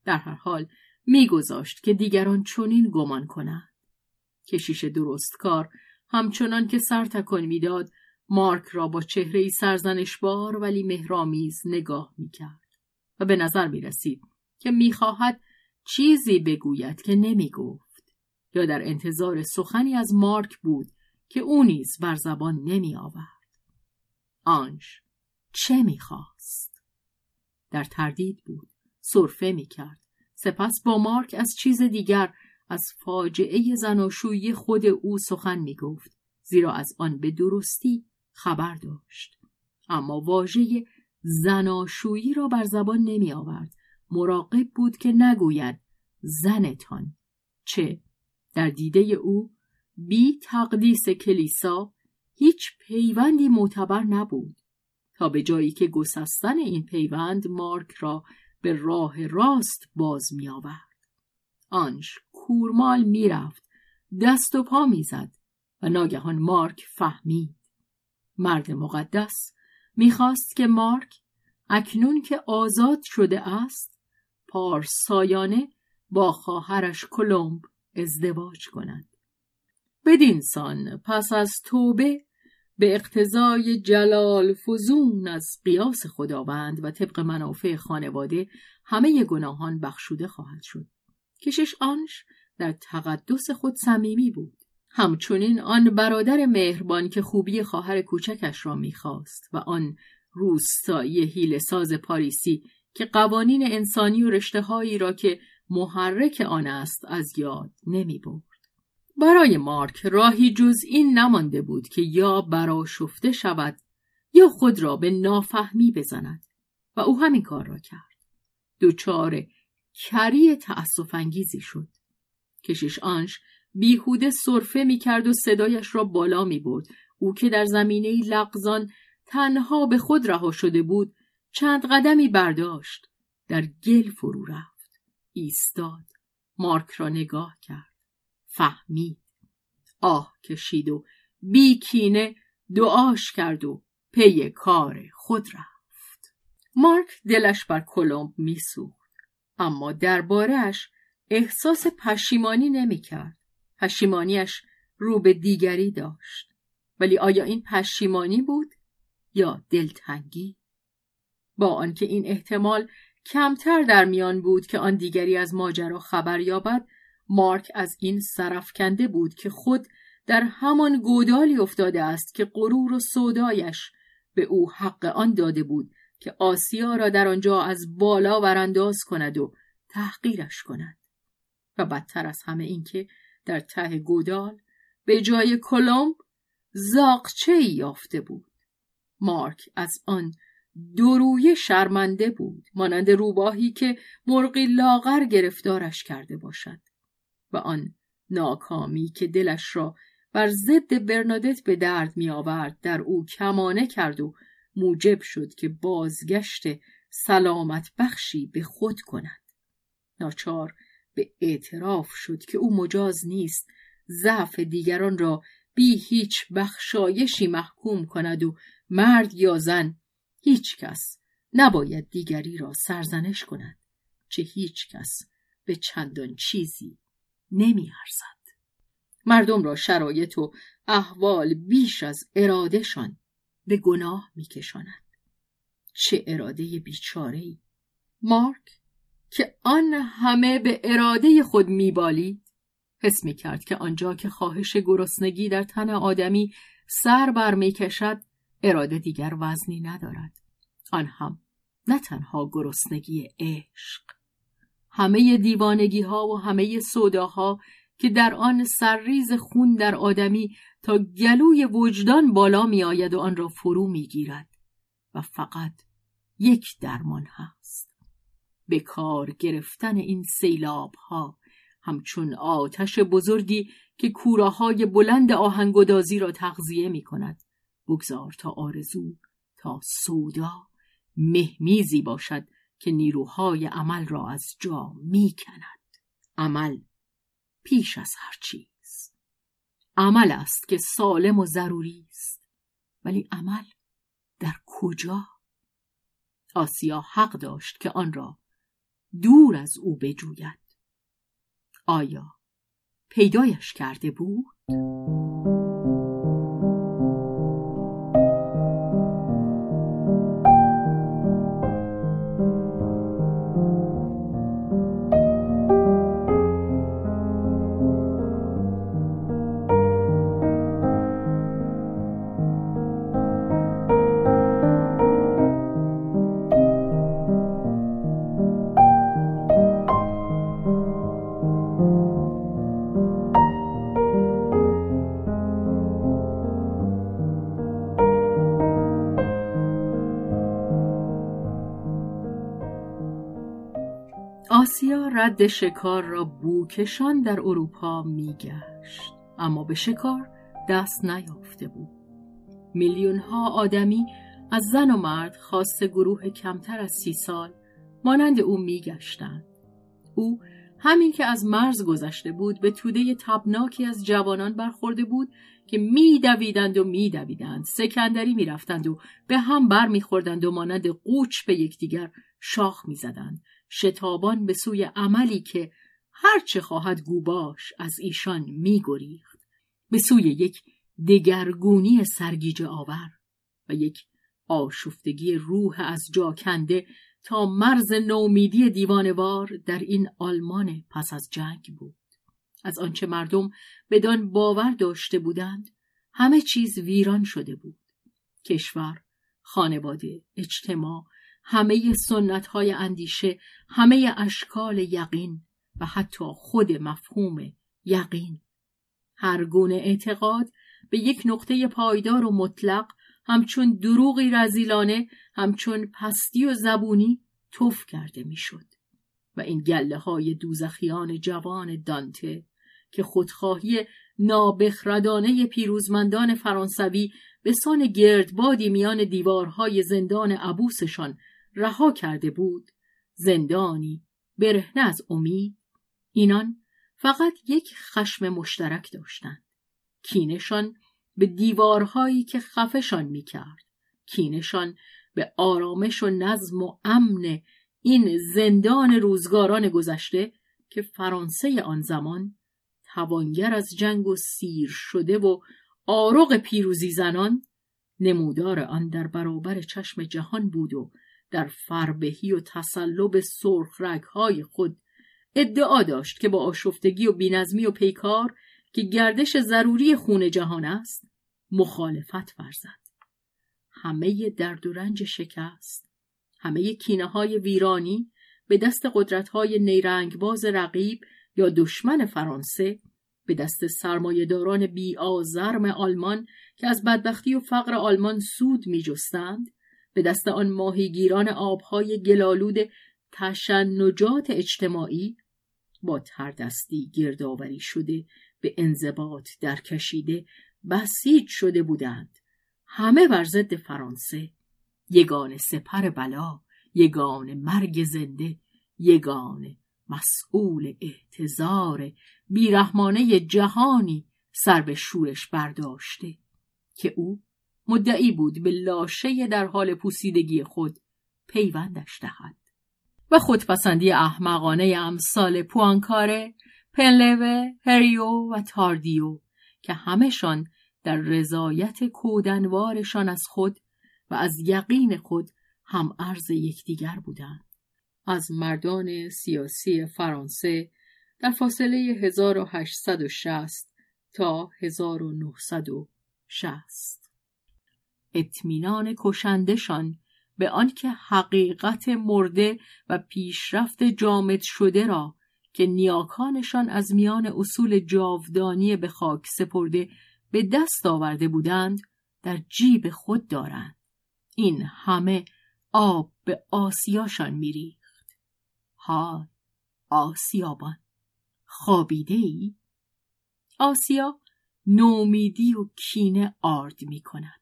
در هر حال میگذاشت که دیگران چنین گمان کنند. کشیش درست کار همچنان که سر تکان می‌داد مارک را با چهره سرزنشبار ولی مهرامیز نگاه می‌کرد و به نظر می رسید که می‌خواهد چیزی بگوید که نمی‌گفت یا در انتظار سخنی از مارک بود که او نیز بر زبان نمی آورد. آنش چه می‌خواست؟ در تردید بود. صرفه می‌کرد. سپس با مارک از چیز دیگر از فاجعه زناشویی خود او سخن می‌گفت زیرا از آن به درستی خبر داشت. اما واژه زناشویی را بر زبان نمی آورد. مراقب بود که نگوید زنتان. چه؟ در دیده او بی تقدیس کلیسا هیچ پیوندی معتبر نبود. تا به جایی که گسستن این پیوند مارک را به راه راست باز می آورد. آنش کورمال می‌رفت دست و پا می‌زد و ناگهان مارک فهمید. مرد مقدس می‌خواست که مارک اکنون که آزاد شده است پارسایانه با خواهرش کلمب ازدواج کند. بدین سان پس از توبه به اقتضای جلال فزون از قیاس خداوند و طبق منافع خانواده همه گناهان بخشوده خواهد شد. کشش آنش در تقدس خود صمیمی بود. همچنین آن برادر مهربان که خوبی خواهر کوچکش را می‌خواست و آن روستایی هیل ساز پاریسی که قوانین انسانی و رشته هایی را که محرک آن است از یاد نمی برد. برای مارک راهی جز این نمانده بود که یا براشفته شود یا خود را به نافهمی بزند و او همین کار را کرد. دوچار کری تأصف انگیزی شد. کشش آنش بیهوده صرفه می کرد و صدایش را بالا می برد. او که در زمینه لغزان تنها به خود رها شده بود چند قدمی برداشت در گل فرو رفت. ایستاد. مارک را نگاه کرد. فهمید. آه کشید و بی کینه دعاش کرد و پی کار خود رفت. مارک دلش بر کلمب میسوخت اما دربارهش احساس پشیمانی نمی‌کرد. پشیمانیش رو به دیگری داشت. ولی آیا این پشیمانی بود یا دلتنگی؟ با آنکه این احتمال کمتر در میان بود که آن دیگری از ماجرا خبر یابد مارک از این سرفکنده بود که خود در همان گودالی افتاده است که غرور و سودایش به او حق آن داده بود که آسیا را در آنجا از بالا ورانداز کند و تحقیرش کند. و بدتر از همه اینکه در ته گودال به جای کلمب زاقچه یافته بود. مارک از آن دروی شرمنده بود مانند روباهی که مرغی لاغر گرفتارش کرده باشد. و آن ناکامی که دلش را بر ضد برنادت به درد می آورد در او کمانه کرد و موجب شد که بازگشت سلامت بخشی به خود کند. ناچار به اعتراف شد که او مجاز نیست. ضعف دیگران را بی هیچ بخشایشی محکوم کند و مرد یا زن هیچ کس نباید دیگری را سرزنش کند. چه هیچ کس به چندان چیزی نمی مردم را شرایط و احوال بیش از ارادهشان به گناه میکشاند چه اراده بیچاره مارک که آن همه به اراده خود میبالید. حس می کرد که آنجا که خواهش گرسنگی در تن آدمی سر بر می کشد اراده دیگر وزنی ندارد. آن هم نه تنها گرسنگی عشق همه دیوانگی ها و همه سوداها که در آن سرریز خون در آدمی تا گلوی وجدان بالا می آید و آن را فرو می گیرد و فقط یک درمان هست. به کار گرفتن این سیلاب ها همچون آتش بزرگی که کوراهای بلند آهنگدازی را تغذیه می کند بگذار تا آرزو تا سودا مهمیزی باشد که نیروهای عمل را از جا می کند عمل پیش از هر چیز. عمل است که سالم و ضروری است. ولی عمل در کجا؟ آسیا حق داشت که آن را دور از او بجوید آیا پیدایش کرده بود؟ رد شکار را بوکشان در اروپا میگشت. اما به شکار دست نیافته بود. میلیون ها آدمی از زن و مرد خاص گروه کمتر از سی سال مانند او میگشتند. او همین که از مرز گذشته بود به توده تبناکی از جوانان برخورده بود که میدویدند و میدویدند. سکندری می‌رفتند و به هم بر میخوردند و مانند قوچ به یکدیگر شاخ می‌زدند. شتابان به سوی عملی که هرچه خواهد گوباش از ایشان میگریخت. به سوی یک دگرگونی سرگیجه آور و یک آشفتگی روح از جا کنده تا مرز نومیدی دیوانوار در این آلمان پس از جنگ بود. از آنچه مردم بدان باور داشته بودند همه چیز ویران شده بود. کشور خانواده اجتماع همه سنت های اندیشه همه اشکال یقین و حتی خود مفهوم یقین. هر گونه اعتقاد به یک نقطه پایدار و مطلق همچون دروغی رزیلانه همچون پستی و زبونی توف کرده می‌شد. و این گله های دوزخیان جوان دانته که خودخواهی نابخردانه پیروزمندان فرانسوی به سان گردبادی میان دیوارهای زندان عبوسشان رها کرده بود. زندانی برهنه از امید. اینان فقط یک خشم مشترک داشتند. کینشان به دیوارهایی که خفشان می‌کرد. کینشان به آرامش و نظم و امن این زندان روزگاران گذشته که فرانسه آن زمان توانگر از جنگ و سیر شده و آرق پیروزی زنان نمودار آن در برابر چشم جهان بود و در فربهی و تسلب سرخ های خود ادعا داشت که با آشفتگی و بینظمی و پیکار که گردش ضروری خون جهان است مخالفت ورزد. همه درد و رنج شکست. همه کینه های ویرانی به دست قدرت های نیرنگباز رقیب یا دشمن فرانسه به دست سرمایهداران بی آزرم آلمان که از بدبختی و فقر آلمان سود می جستند به دست آن ماهیگیران آبهای گلالود تشنجات اجتماعی با تردستی گردآوری شده به انضباط درکشیده بسیج شده بودند. همه بر ضد فرانسه. یگان سپر بلا یگان مرگ زنده یگان مسئول احتضار بیرحمانه جهانی سر به شورش برداشته. که او مدعی بود به لاشه در حال پوسیدگی خود پیوندش دهد. و خودپسندی احمقانه امثال پوانکاره پنلوه هریو و تاردیو که همهشان در رضایت کودنوارشان از خود و از یقین خود هم ارز یکدیگر بودند. از مردان سیاسی فرانسه در فاصله 1860 تا 1960 اطمینان کشندشان به آنکه حقیقت مرده و پیشرفت جامد شده را که نیاکانشان از میان اصول جاودانی به خاک سپرده به دست آورده بودند در جیب خود دارند این همه آب به آسیاشان میریخت های آسیابان خوابیده ای؟ آسیا نومیدی و کینه آرد می کند.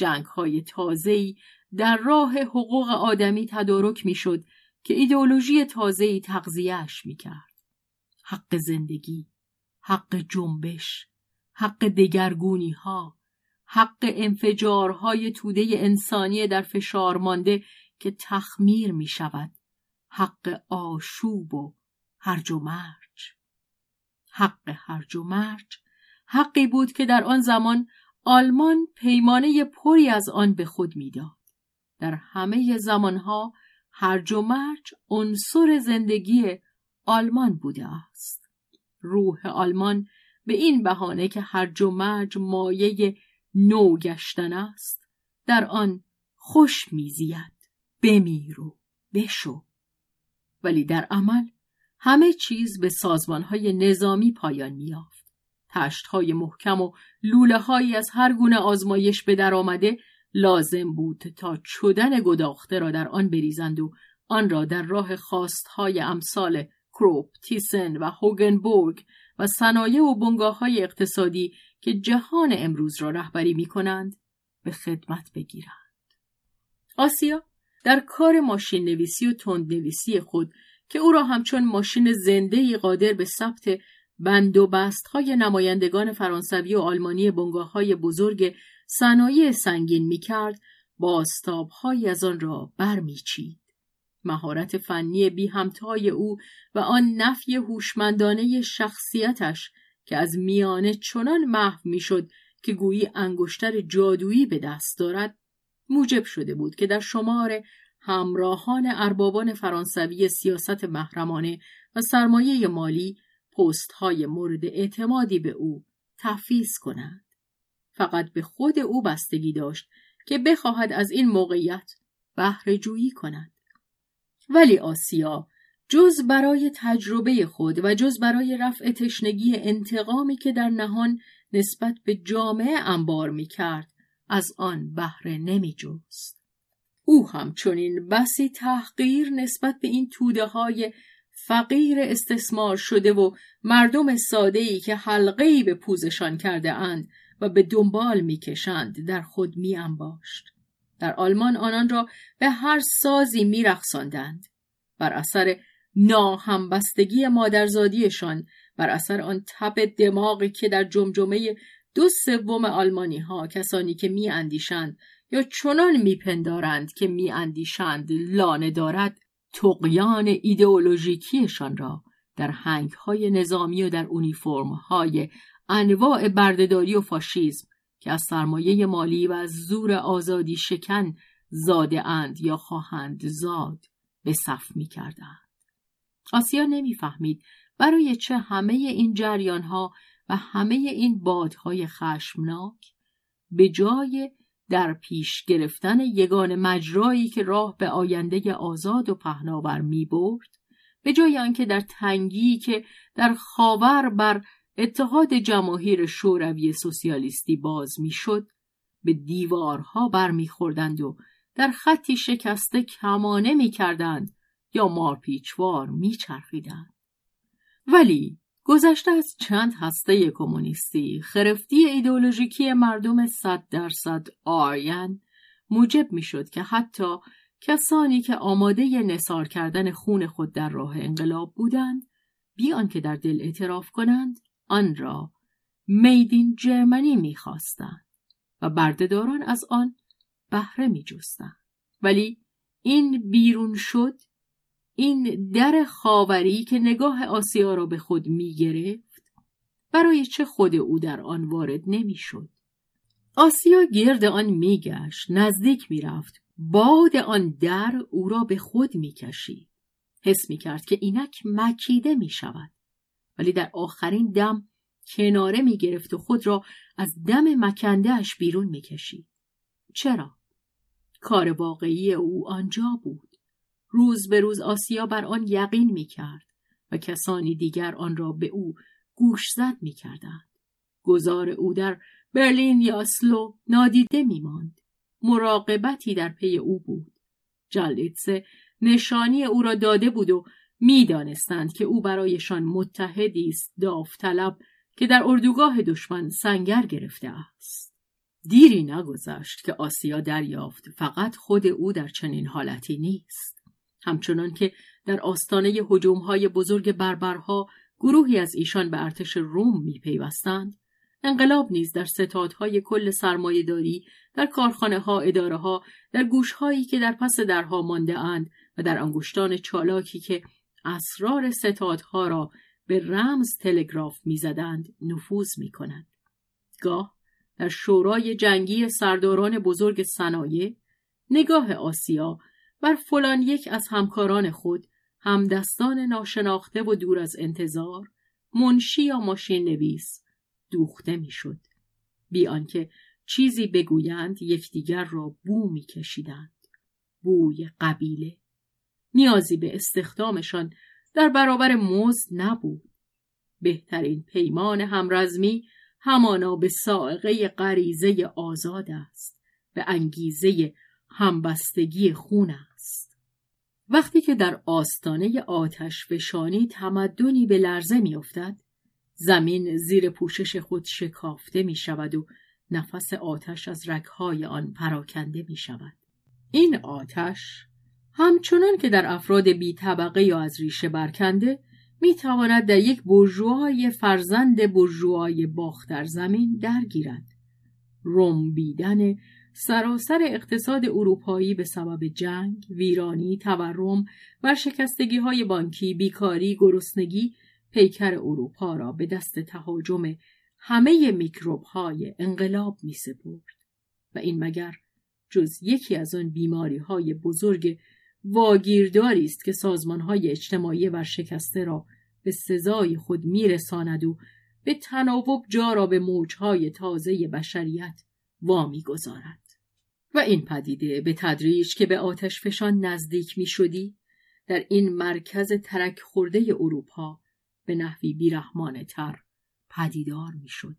جنگ های تازه‌ای در راه حقوق آدمی تدارک می شد که ایدئولوژی تازه‌ای تغذیهش می کرد. حق زندگی، حق جنبش، حق دگرگونی ها، حق انفجارهای توده انسانی در فشار مانده که تخمیر می شود، حق آشوب و هرج و مرج. حق هرج و مرج حقی بود که در آن زمان آلمان پیمانه پری از آن به خود می‌داد. در همه زمانها هرج و مرج عنصر زندگی آلمان بوده است. روح آلمان به این بهانه که هرج و مرج مایه نو گشتن است در آن خوش میزید بمیر و بشو ولی در عمل همه چیز به سازمانهای نظامی پایان میافت تشتهای محکم و لوله هایی از هر گونه آزمایش به در آمده لازم بود تا چدن گداخته را در آن بریزند و آن را در راه خواستهای امثال کروپ، تیسن و هوگنبورگ و صنایع و بنگاه های اقتصادی که جهان امروز را رهبری می کنند به خدمت بگیرند. آسیا در کار ماشین نویسی و تند نویسی خود که او را همچون ماشین زنده قادر به ثبت بند و بست های نمایندگان فرانسوی و آلمانی بنگاه های بزرگ صنایع سنگین می کرد باستاب از آن را برمیچید. مهارت فنی بی همتای او و آن نفی هوشمندانه شخصیتش که از میانه چنان محو می‌شد که گویی انگشتر جادویی به دست دارد موجب شده بود که در شمار همراهان اربابان فرانسوی سیاست محرمانه و سرمایه مالی پست های مورد اعتمادی به او تفیز کنند. فقط به خود او بستگی داشت که بخواهد از این موقعیت بهره جویی کند. ولی آسیا جز برای تجربه خود و جز برای رفع تشنگی انتقامی که در نهان نسبت به جامعه انبار می کرد از آن بهره نمی جست. او همچنین بسی تحقیر نسبت به این توده های فقیر استثمار شده و مردم ساده ای که حلقه به پوزشان کرده اند و به دنبال می‌کشند در خود می انباشت. در آلمان آنان را به هر سازی میرقصاندند بر اثر ناهمبستگی مادرزادیشان بر اثر آن تب دماغی که در جمجمه دو سوم آلمانی ها کسانی که می اندیشند یا چنان میپندارند که میاندیشند لانه دارد تقیان ایدئولوژیکیشان را در هنگ های نظامی و در اونیفرم های انواع بردهداری و فاشیزم که از سرمایه مالی و از زور آزادی شکن زاده اند یا خواهند زاد به صف می کردند. آسیا نمی‌فهمید برای چه همه این جریان ها و همه این بادهای خشمناک به جای در پیش گرفتن یگان مجرایی که راه به آینده آزاد و پهناور می برد به جای آنکه در تنگی که در خاور بر اتحاد جماهیر شوروی سوسیالیستی باز می‌شد به دیوارها برمیخوردند و در خطی شکسته کمانه می‌کردند یا مارپیچوار میچرخیدند ولی گذشته از چند هسته کمونیستی خرفتی ایدولوژیکی مردم صد درصد آرین موجب می‌شد که حتی کسانی که آماده نصار کردن خون خود در راه انقلاب بودند بیان که در دل اعتراف کنند آن را میدین جرمنی می‌خواستند و بردهداران از آن بهره میجستند. ولی این بیرون شد این در خاوری که نگاه آسیا را به خود می‌گرفت برای چه خود او در آن وارد نمی‌شد. آسیا گرد آن میگشت نزدیک می‌رفت باد آن در او را به خود می‌کشید. حس می‌کرد که اینک مکیده می‌شود. ولی در آخرین دم کناره می‌گرفت و خود را از دم مکندهش بیرون می‌کشید. چرا؟ کار واقعی او آنجا بود. روز به روز آسیا بر آن یقین می کرد و کسانی دیگر آن را به او گوشزد می کردند. گذار او در برلین یا اسلو نادیده می ماند. مراقبتی در پی او بود. جلیتسه نشانی او را داده بود و می‌دانستند که او برایشان متحدی است داوطلب که در اردوگاه دشمن سنگر گرفته است. دیری نگذشت که آسیا دریافت فقط خود او در چنین حالتی نیست. همچنان که در آستانه های بزرگ بربرها گروهی از ایشان به ارتش روم میپیوستند انقلاب نیز در ستادهای کل سرمایهداری در کارخانه ها اداره ها در گوش هایی که در پس درها مانده اند و در انگشتان چالاکی که اسرار ستادها را به رمز تلگراف می‌زدند نفوذ می کند. گاه در شورای جنگی سرداران بزرگ صنایع نگاه آسیا بر فلان یک از همکاران خود همدستان ناشناخته و دور از انتظار منشی یا ماشین نویس دوخته می‌شد. بی آنکه چیزی بگویند یکدیگر را بو میکشیدند. بوی قبیله. نیازی به استخدامشان در برابر مزد نبود. بهترین پیمان همرزمی همانا به سائقه غریزه آزاد است به انگیزه همبستگی خون وقتی که در آستانه آتش فشانی تمدنی به لرزه میافتد زمین زیر پوشش خود شکافته می شود و نفس آتش از رگهای آن پراکنده می شود. این آتش همچنان که در افراد بی طبقه یا از ریشه برکنده می تواند در یک برجوهای فرزند برجوهای باختر زمین درگیرد. رنبیدن سراسر اقتصاد اروپایی به سبب جنگ، ویرانی، تورم، ورشکستگی های بانکی، بیکاری، گرسنگی پیکر اروپا را به دست تهاجم همه میکروب های انقلاب می سپرد. و این مگر جز یکی از آن بیماری های بزرگ واگیرداری است که سازمان های اجتماعی ورشکسته را به سزای خود میرساند و به تناوب جا را به موجهای تازه بشریت وامی گذارد. و این پدیده به تدریج که به آتش فشان نزدیک می شدی در این مرکز ترک خورده اروپا به نحوی بیرحمانه تر پدیدار می شد.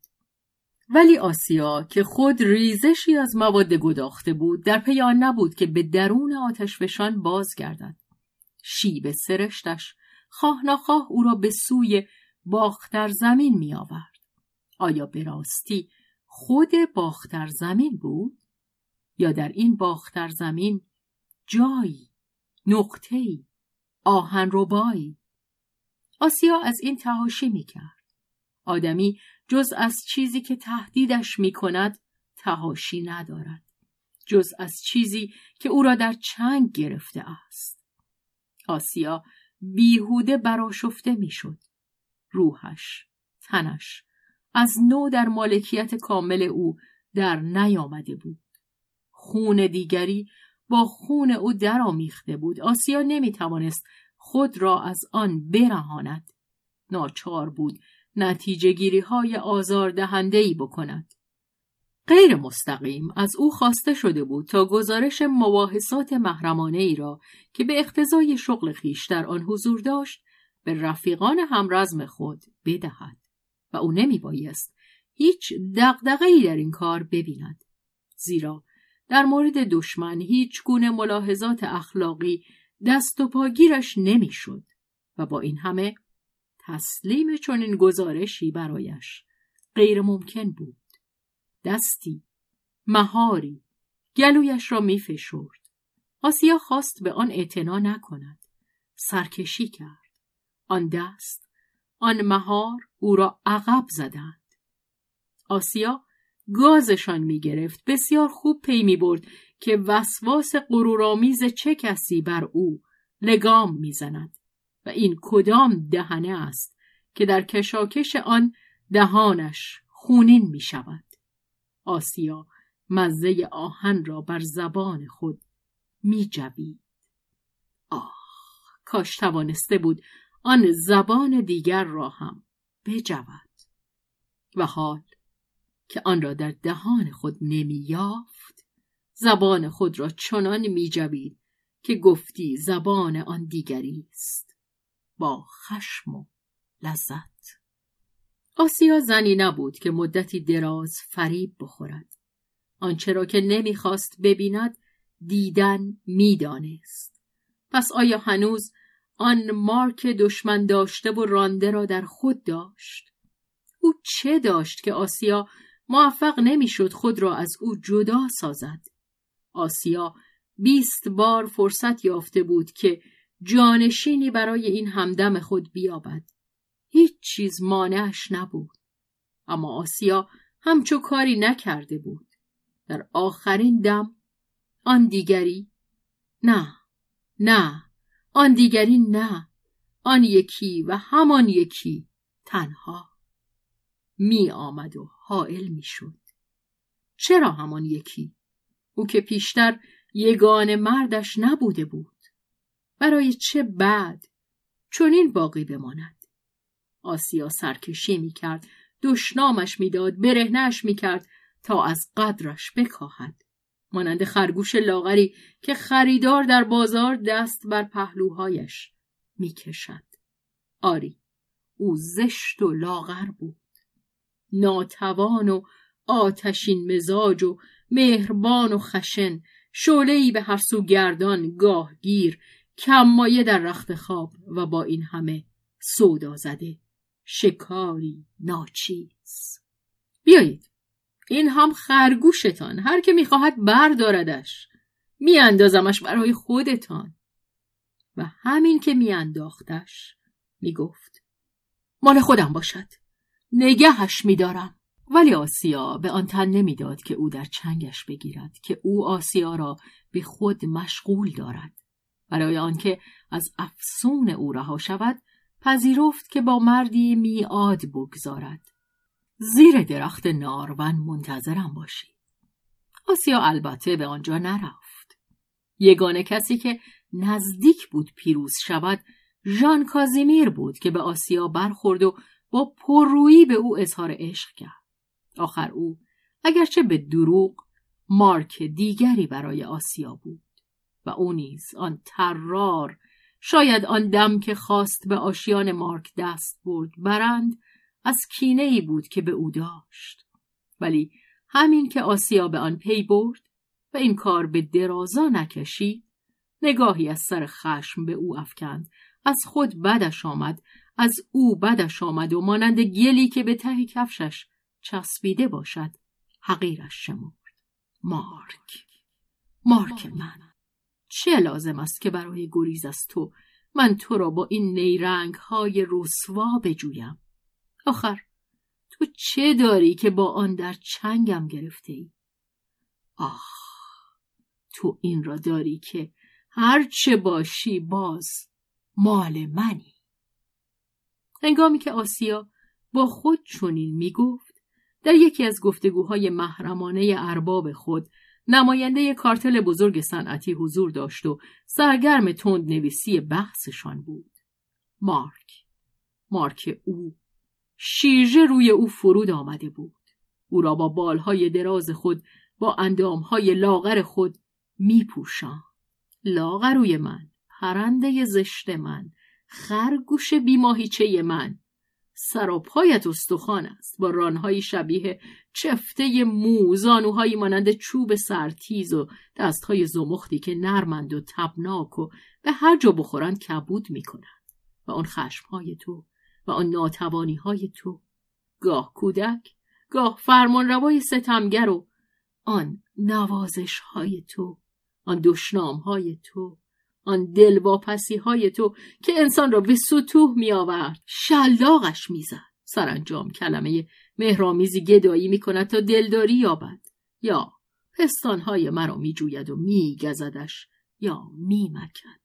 ولی آسیا که خود ریزشی از مواد گداخته بود در پی آن نبود که به درون آتش فشان بازگردد. شیب سرشتش خواه نخواه او را به سوی باختر زمین می آورد. آیا به راستی خود باختر زمین بود؟ یا در این باختر زمین جایی نقطه‌ای آهنربایی. آسیا از این تهاشی می‌کرد. آدمی جز از چیزی که تهدیدش می‌کند تهاشی ندارد. جز از چیزی که او را در چنگ گرفته است. آسیا بیهوده براشفته می‌شد. روحش تنش از نو در مالکیت کامل او در نیامده بود. خون دیگری با خون او درآمیخته بود. آسیا نمی‌توانست خود را از آن برهاند. ناچار بود نتیجه گیری های آزار ای بکند. غیر مستقیم از او خواسته شده بود تا گزارش مباحثات محرمانه ای را که به اقتضای شغل خیش در آن حضور داشت به رفیقان همرزم خود بدهد و او نمی بایست هیچ ای در این کار ببیند. زیرا در مورد دشمن هیچ گونه ملاحظات اخلاقی دست و پاگیرش نمی‌شد و با این همه تسلیم چنین گزارشی برایش غیر ممکن بود. دستی مهاری گلویش را میفشرد. آسیا خواست به آن اعتنا نکند. سرکشی کرد. آن دست آن مهار او را عقب زدند. آسیا گازشان می گرفت بسیار خوب پی می برد که وسواس غرورآمیز چه کسی بر او لگام می‌زند و این کدام دهنه است که در کشاکش آن دهانش خونین می شود. آسیا مزه آهن را بر زبان خود می. آه کاش توانسته بود آن زبان دیگر را هم بجود و حال که آن را در دهان خود نمی یافت زبان خود را چنان می جوید که گفتی زبان آن دیگری است. با خشم و لذت. آسیا زنی نبود که مدتی دراز فریب بخورد. آنچه را که نمی‌خواست ببیند دیدن می‌دانست. پس آیا هنوز آن مارک دشمن داشته و رانده را در خود داشت؟ او چه داشت که آسیا موفق نمی‌شد خود را از او جدا سازد. آسیا بیست بار فرصت یافته بود که جانشینی برای این همدم خود بیابد. هیچ چیز مانعش نبود. اما آسیا همچو کاری نکرده بود. در آخرین دم آن دیگری نه نه آن دیگری نه آن یکی و همان یکی تنها. می آمد و حائل می شد چرا همان یکی؟ او که پیشتر یگان مردش نبوده بود. برای چه بعد؟ چنین باقی بماند. آسیا سرکشی می کرد دشنامش می‌داد برهنش می کرد تا از قدرش بکاهد. مانند خرگوش لاغری که خریدار در بازار دست بر پهلوهایش می‌کشد. آری او زشت و لاغر بود. ناتوان و آتشین مزاج و مهربان و خشن. شعله به هر سو گردان گاه گیر کمایه در رخت خواب و با این همه سودا زده. شکاری ناچیز. بیایید. این هم خرگوشتان. هر که می‌خواهد برداردش. میاندازمش برای خودتان. و همین که میانداختش می‌گفت مال خودم باشد. نگهش میدارم. ولی آسیا به آن تن نمی‌داد که او در چنگش بگیرد که او آسیا را به خود مشغول دارد. برای آنکه از افسون او رها شود پذیرفت که با مردی میاد بگذارد. زیر درخت نارون منتظرم باشید آسیا البته به آنجا نرفت. یگانه کسی که نزدیک بود پیروز شود ژان کازیمیر بود که به آسیا برخورد و با پررویی به او اظهار عشق کرد. آخر او اگرچه به دروغ مارک دیگری برای آسیا بود و او نیز آن ترار شاید آن دم که خواست به آشیان مارک دست برد برند از کینه ای بود که به او داشت. ولی همین که آسیا به آن پی برد و این کار به درازا نکشید نگاهی از سر خشم به او افکند. از خود بدش آمد از او بدش آمد و مانند گلی که به ته کفشش چسبیده باشد حقیرش شمرد. مارک. مارک من. چه لازم است که برای گریز از تو من تو را با این نیرنگ های رسوا بجویم؟ آخر تو چه داری که با آن در چنگم گرفته ای؟ آه تو این را داری که هر چه باشی باز مال منی. هنگامی که آسیا با خود چنین می گفت در یکی از گفتگوهای محرمانه ارباب خود نماینده کارتل بزرگ صنعتی حضور داشت و سرگرم تند نویسی بحثشان بود. مارک مارک او شیرجه روی او فرود آمده بود. او را با بالهای دراز خود با اندامهای لاغر خود می پوشان. لاغروی من پرنده زشت من خرگوش بیماهیچه من. سراپایت استخوان است با رانهایی شبیه چفته مو زانوهایی مانند چوب سرتیز و دستهای زمختی که نرمند و تبناک و به هر جا بخورند کبود می‌کنند. و آن خشمهای تو و آن ناتوانی های تو. گاه کودک گاه فرمانروای ستمگر و آن نوازش های تو آن دشنام های تو. آن دلواپسی های تو که انسان را به سطوح می آورد شلاقش می‌زد. سرانجام کلمه مهرامیزی گدایی می کند تا دلداری یابد. یا پستانهای مرا می جوید و می گزدش یا می مکد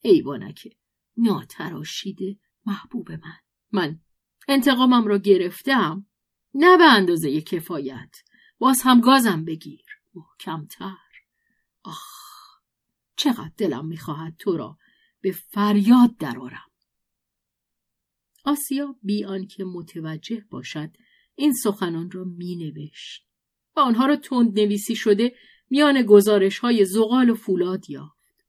ایوانک ناتراشیده محبوب من. من انتقامم را گرفتم. نه به اندازه کفایت. باز هم گازم بگیر. محکمتر. آخ! چقدر دلم می‌خواهد تو را به فریاد درآرم. آسیا بی آنکه متوجه باشد این سخنان را مینوشت و آنها را تند نویسی شده میان گزارش های زغال و فولاد یافت.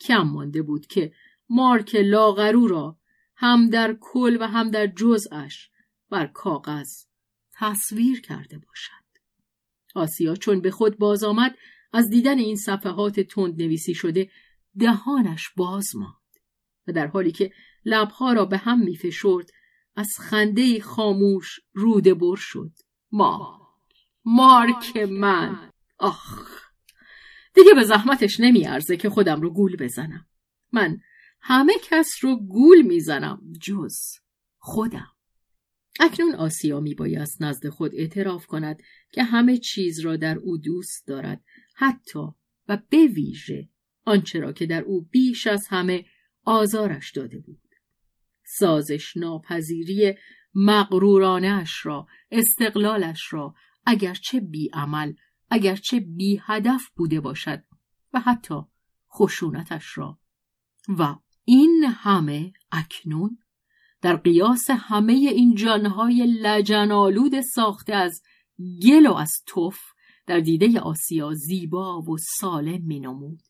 کم مانده بود که مارک لاغرو را هم در کل و هم در جزش بر کاغذ تصویر کرده باشد. آسیا چون به خود باز آمد از دیدن این صفحات تند نویسی شده دهانش باز ماند و در حالی که لبها را به هم میفشرد از خنده خاموش روده بر شد. ما مارک من. آخ! دیگه به زحمتش نمیارزه که خودم رو گول بزنم. من همه کس رو گول می‌زنم جز خودم. اکنون آسیا میبایست نزد خود اعتراف کند که همه چیز را در او دوست دارد. حتی و به ویژه آنچه را که در او بیش از همه آزارش داده بود. سازش ناپذیری مغرورانش را استقلالش را اگرچه بی عمل اگرچه بی هدف بوده باشد و حتی خشونتش را. و این همه اکنون در قیاس همه این جانهای لجنالود ساخته از گل و از توف در دیده آسیا زیبا و سالم مینمود.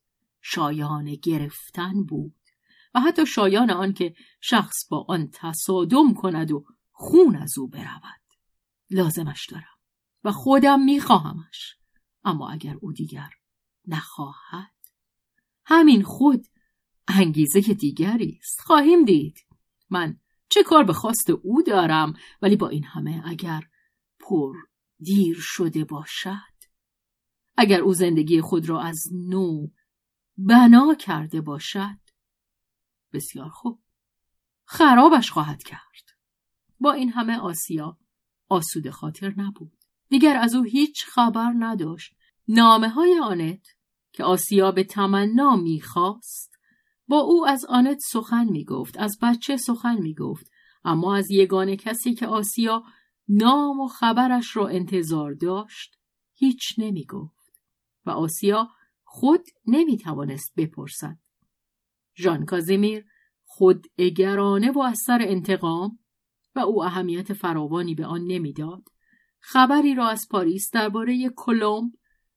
شایان گرفتن بود و حتی شایان آن که شخص با آن تصادم کند و خون از او برود. لازمش دارم و خودم میخواهمش. اما اگر او دیگر نخواهد همین خود انگیزه دیگری است. خواهیم دید. من چه کار به خواست او دارم ولی با این همه اگر پر دیر شده باشد اگر او زندگی خود را از نو بنا کرده باشد. بسیار خوب. خرابش خواهد کرد. با این همه آسیا آسوده خاطر نبود. دیگر از او هیچ خبر نداشت. نامه های آنت که آسیا به تمنا می‌خواست با او از آنت سخن می‌گفت از بچه سخن می‌گفت. اما از یگانه کسی که آسیا نام و خبرش را انتظار داشت هیچ نمی‌گفت. و آسیا خود نمی‌توانست بپرسد. ژان کازیمیر خود اگرانه و از سر انتقام و او اهمیت فراوانی به آن نمی‌داد خبری را از پاریس درباره کلمب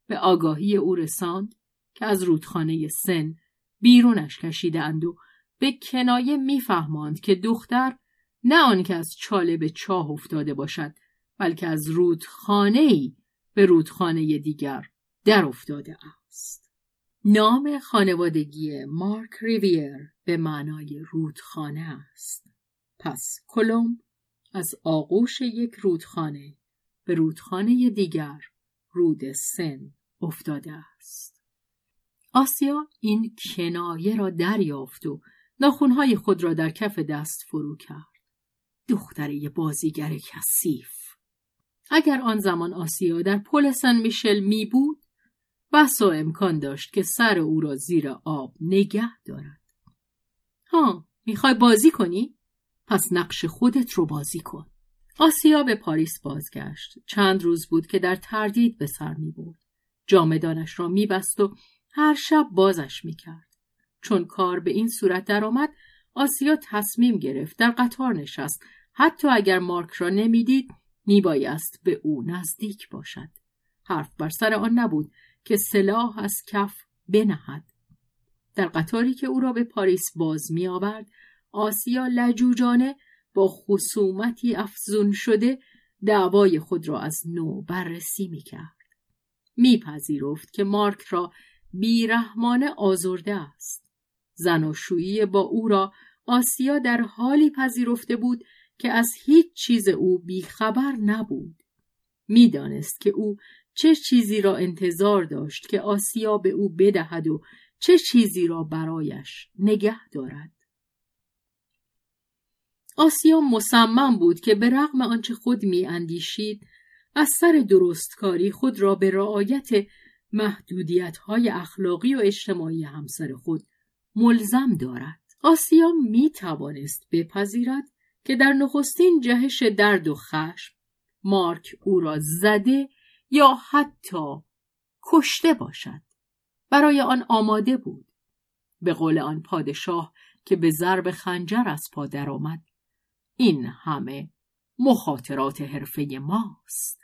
به آگاهی او رساند که از رودخانه سن بیرونش کشیدند و به کنایه میفهماند که دختر نه آنکه از چاله به چاه افتاده باشد بلکه از رودخانه ای به رودخانه دیگر در افتاده است. نام خانوادگی مارک ریویر به معنای رودخانه است. پس کلمب از آغوش یک رودخانه به رودخانه دیگر رود سن افتاده است. آسیا این کنایه را دریافت و ناخونهای خود را در کف دست فرو کرد. دختره بازیگر کثیف. اگر آن زمان آسیا در پل سن میشل می بود بسا امکان داشت که سر او را زیر آب نگه دارد. ها می‌خوای بازی کنی؟ پس نقش خودت رو بازی کن. آسیا به پاریس بازگشت. چند روز بود که در تردید به سر می بود. جامدانش را میبست و هر شب بازش می‌کرد چون کار به این صورت درآمد آسیا تصمیم گرفت در قطار نشست حتی اگر مارک را نمی‌دید میبایست به او نزدیک باشد حرف بر سر آن نبود که سلاح از کف بنهد در قطاری که او را به پاریس باز می آورد آسیا لجوجانه با خصومتی افزون شده دعوای خود را از نو بررسی می کرد. میپذیرفت که مارک را بیرحمانه آزرده است. زناشویی با او را آسیا در حالی پذیرفته بود که از هیچ چیز او بیخبر نبود. می‌دانست که او چه چیزی را انتظار داشت که آسیا به او بدهد و چه چیزی را برایش نگه دارد. آسیا مصمم بود که به رغم آنچه خود می اندیشید از سر درستکاری خود را به رعایت محدودیت های اخلاقی و اجتماعی همسر خود ملزم دارد. آسیا می توانست بپذیرد که در نخستین جهش درد و خشم مارک او را زده یا حتی کشته باشد. برای آن آماده بود. به قول آن پادشاه که به ضرب خنجر از پا درآمد این همه مخاطرات حرفه ماست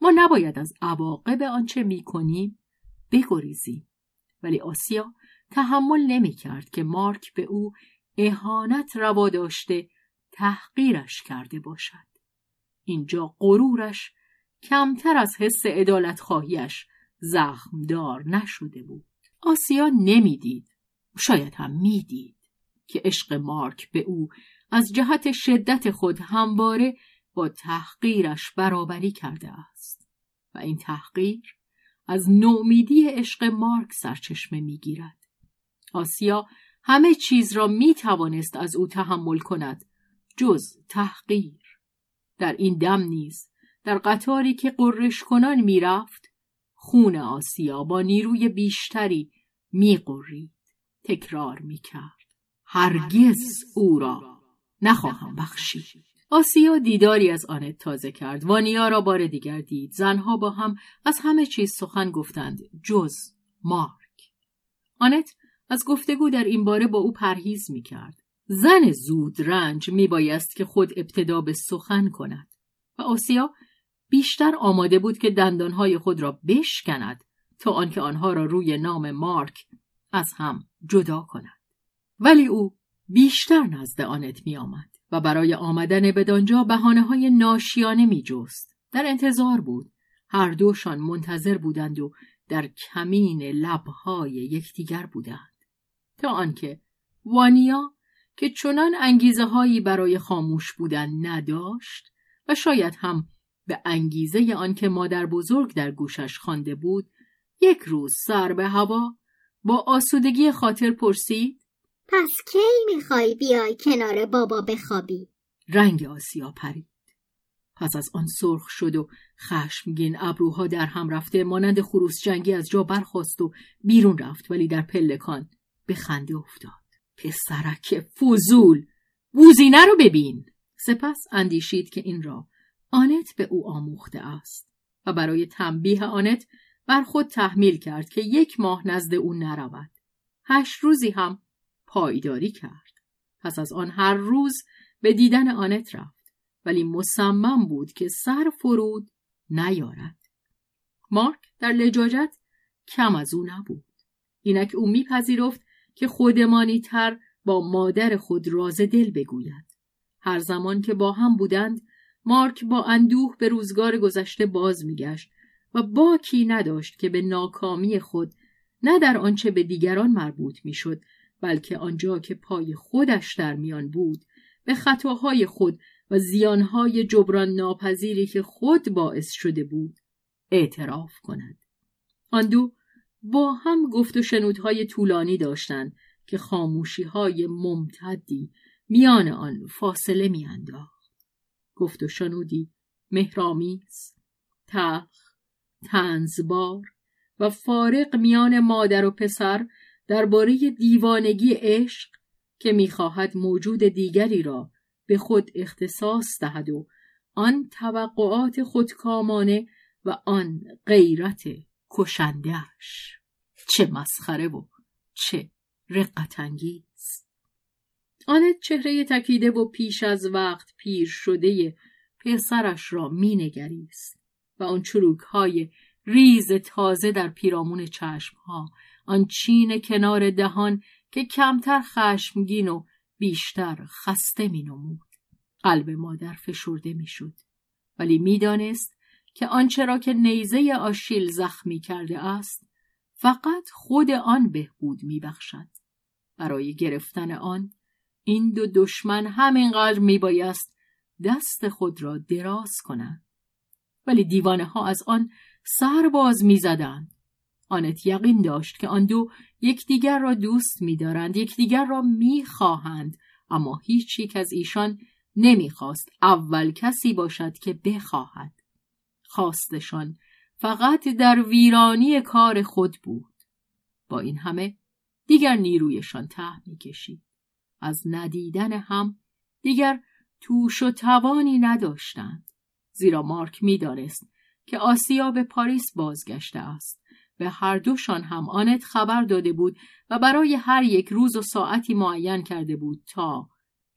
ما نباید از عواقب آنچه می‌کنیم بگریزیم ولی آسیا تحمل نمی کرد که مارک به او اهانت روا داشته تحقیرش کرده باشد اینجا غرورش کمتر از حس عدالت خواهیش زخمدار نشده بود. آسیا نمی‌دید شاید هم می‌دید که عشق مارک به او از جهت شدت خود همواره با تحقیرش برابری کرده است و این تحقیر از نومیدی عشق مارک سرچشمه می‌گیرد. آسیا همه چیز را می توانست از او تحمل کند جز تحقیر. در این دم نیز در قطاری که قررش کنان می‌رفت خون آسیا با نیروی بیشتری میقرید. تکرار می‌کرد. هرگز او را نخواهم بخشید. آسیا دیداری از آنت تازه کرد. وانیا را بار دیگر دید. زنها با هم از همه چیز سخن گفتند. جز مارک. آنت از گفتگو در این باره با او پرهیز می کرد. زن زود رنج می بایست که خود ابتدا به سخن کند. و آسیا بیشتر آماده بود که دندانهای خود را بشکند تا آنکه آنها را روی نام مارک از هم جدا کند ولی او بیشتر نزد آنت می آمد و برای آمدن بدانجا بحانه های ناشیانه می جست. در انتظار بود. هر دوشان منتظر بودند و در کمین لبهای یکدیگر بودند. تا آنکه وانیا که چنان انگیزه هایی برای خاموش بودن نداشت و شاید هم به انگیزه آنکه مادر بزرگ در گوشش خوانده بود یک روز سر به هوا با آسودگی خاطر پرسید پس کی می‌خوای بیای کنار بابا بخوابی؟ رنگ آسیا پرید. پس از آن سرخ شد و خشمگین ابروها در هم رفته مانند خروس جنگی از جا برخواست و بیرون رفت ولی در پلکان به خنده افتاد. پسرک فوزول بوزینه رو ببین. سپس اندیشید که این را آنت به او آموخته است و برای تنبیه آنت بر خود تحمیل کرد که یک ماه نزد او نرود. هشت روزی هم پایداری کرد. پس از آن هر روز به دیدن آنت رفت ولی مصمم بود که سر فرود نیارد. مارک در لجاجت کم از او نبود. اینک او میپذیرفت که خودمانی تر با مادر خود راز دل بگوید. هر زمان که با هم بودند مارک با اندوه به روزگار گذشته باز میگشت و باکی نداشت که به ناکامی خود نه در آنچه به دیگران مربوط می‌شد بلکه آنجا که پای خودش در میان بود به خطاهای خود و زیانهای جبران ناپذیری که خود باعث شده بود اعتراف کند. آن دو با هم گفت و شنودهای طولانی داشتند که خاموشی های ممتدی میان آن فاصله میانداخت. گفت و شنودی. مهرامیز تخ تنزبار و فارق میان مادر و پسر درباره دیوانگی عشق که می‌خواهد موجود دیگری را به خود اختصاص دهد و آن توقعات خودکامانه و آن غیرت کشندهش چه مسخره و چه رقت انگیز آنت چهره تکیده و پیش از وقت پیر شده پسرش را مینگریست و آن چروک های ریز تازه در پیرامون چشم ها آن چین کنار دهان که کمتر خشمگین و بیشتر خسته می نمود. قلب مادر فشرده می شد. ولی می‌دانست که آنچه را که نیزه آشیل زخمی کرده است فقط خود آن بهبود می بخشد. برای گرفتن آن این دو دشمن همینقدر می بایست دست خود را دراز کنند. ولی دیوانه ها از آن سر باز می زدند. آنت یقین داشت که آن دو یکدیگر را دوست می‌دارند یکدیگر را می‌خواهند اما هیچ یک از ایشان نمی‌خواست اول کسی باشد که بخواهد خواستشان فقط در ویرانی کار خود بود با این همه دیگر نیرویشان ته می‌کشید از ندیدن هم دیگر توش و توانی نداشتند. زیرا مارک می‌دانست که آسیا به پاریس بازگشته است. به هر دوشان هم آنت خبر داده بود و برای هر یک روز و ساعتی معین کرده بود تا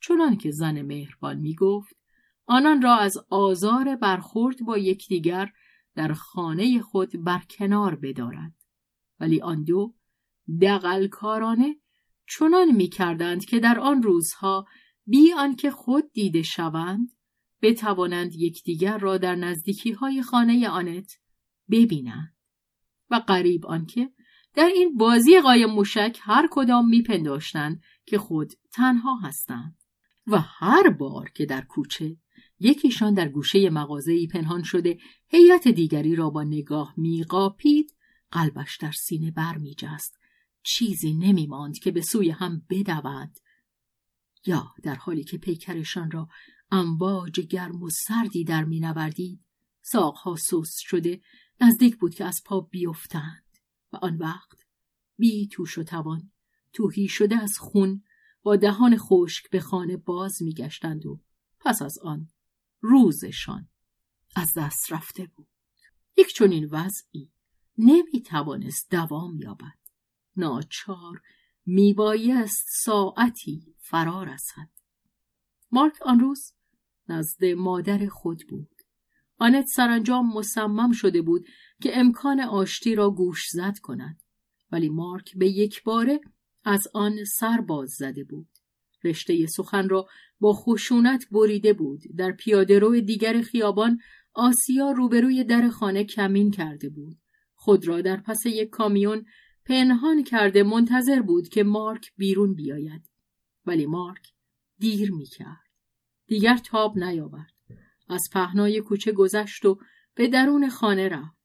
چنان که زن مهربان می گفت آنان را از آزار برخورد با یکدیگر در خانه خود برکنار بدارد. ولی آن دو دقلکارانه چنان می کردند که در آن روزها بی آنکه خود دیده شوند بتوانند یکدیگر را در نزدیکی های خانه آنت ببینند. و قریب آنکه در این بازی قایم موشک هر کدام میپنداشتند که خود تنها هستند. و هر بار که در کوچه یکیشان در گوشه مغازه‌ای پنهان شده هیئت دیگری را با نگاه میقاپید قلبش در سینه برمیجست. چیزی نمیماند که به سوی هم بدوند یا در حالی که پیکرشان را امواج گرم و سردی در مینوردید ساقها سوس شده نزدیک بود که از پا بیفتند و آن وقت بی توش و توان توهی شده از خون با دهان خشک به خانه باز میگشتند و پس از آن روزشان از دست رفته بود. یک چنین وضعی نمی توانست دوام یابد. ناچار میبایست ساعتی فرا رسد. مارک آن روز نزد مادر خود بود. آنت سرانجام مصمم شده بود که امکان آشتی را گوش زد کند. ولی مارک به یک باره از آن سر باز زده بود. رشته سخن را با خشونت بریده بود. در پیاده رو دیگر خیابان آسیا روبروی در خانه کمین کرده بود. خود را در پس یک کامیون پنهان کرده منتظر بود که مارک بیرون بیاید ولی مارک دیر می کرد دیگر تاب نیاورد از پهنای کوچه گذشت و به درون خانه رفت.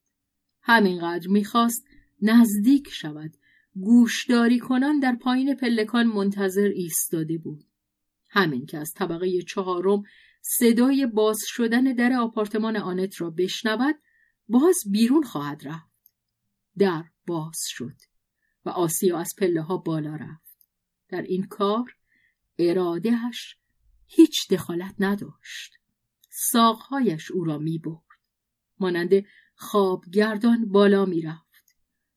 همینقدر می‌خواست نزدیک شود. گوشداری کنان در پایین پلکان منتظر ایستاده بود. همین که از طبقه چهارم صدای باز شدن در آپارتمان آنت را بشنود باز بیرون خواهد رفت. در باز شد و آسیا از پله ها بالا رفت. در این کار ارادهش هیچ دخالت نداشت. ساقهایش او را می برد. مانند خوابگردان بالا می رفت.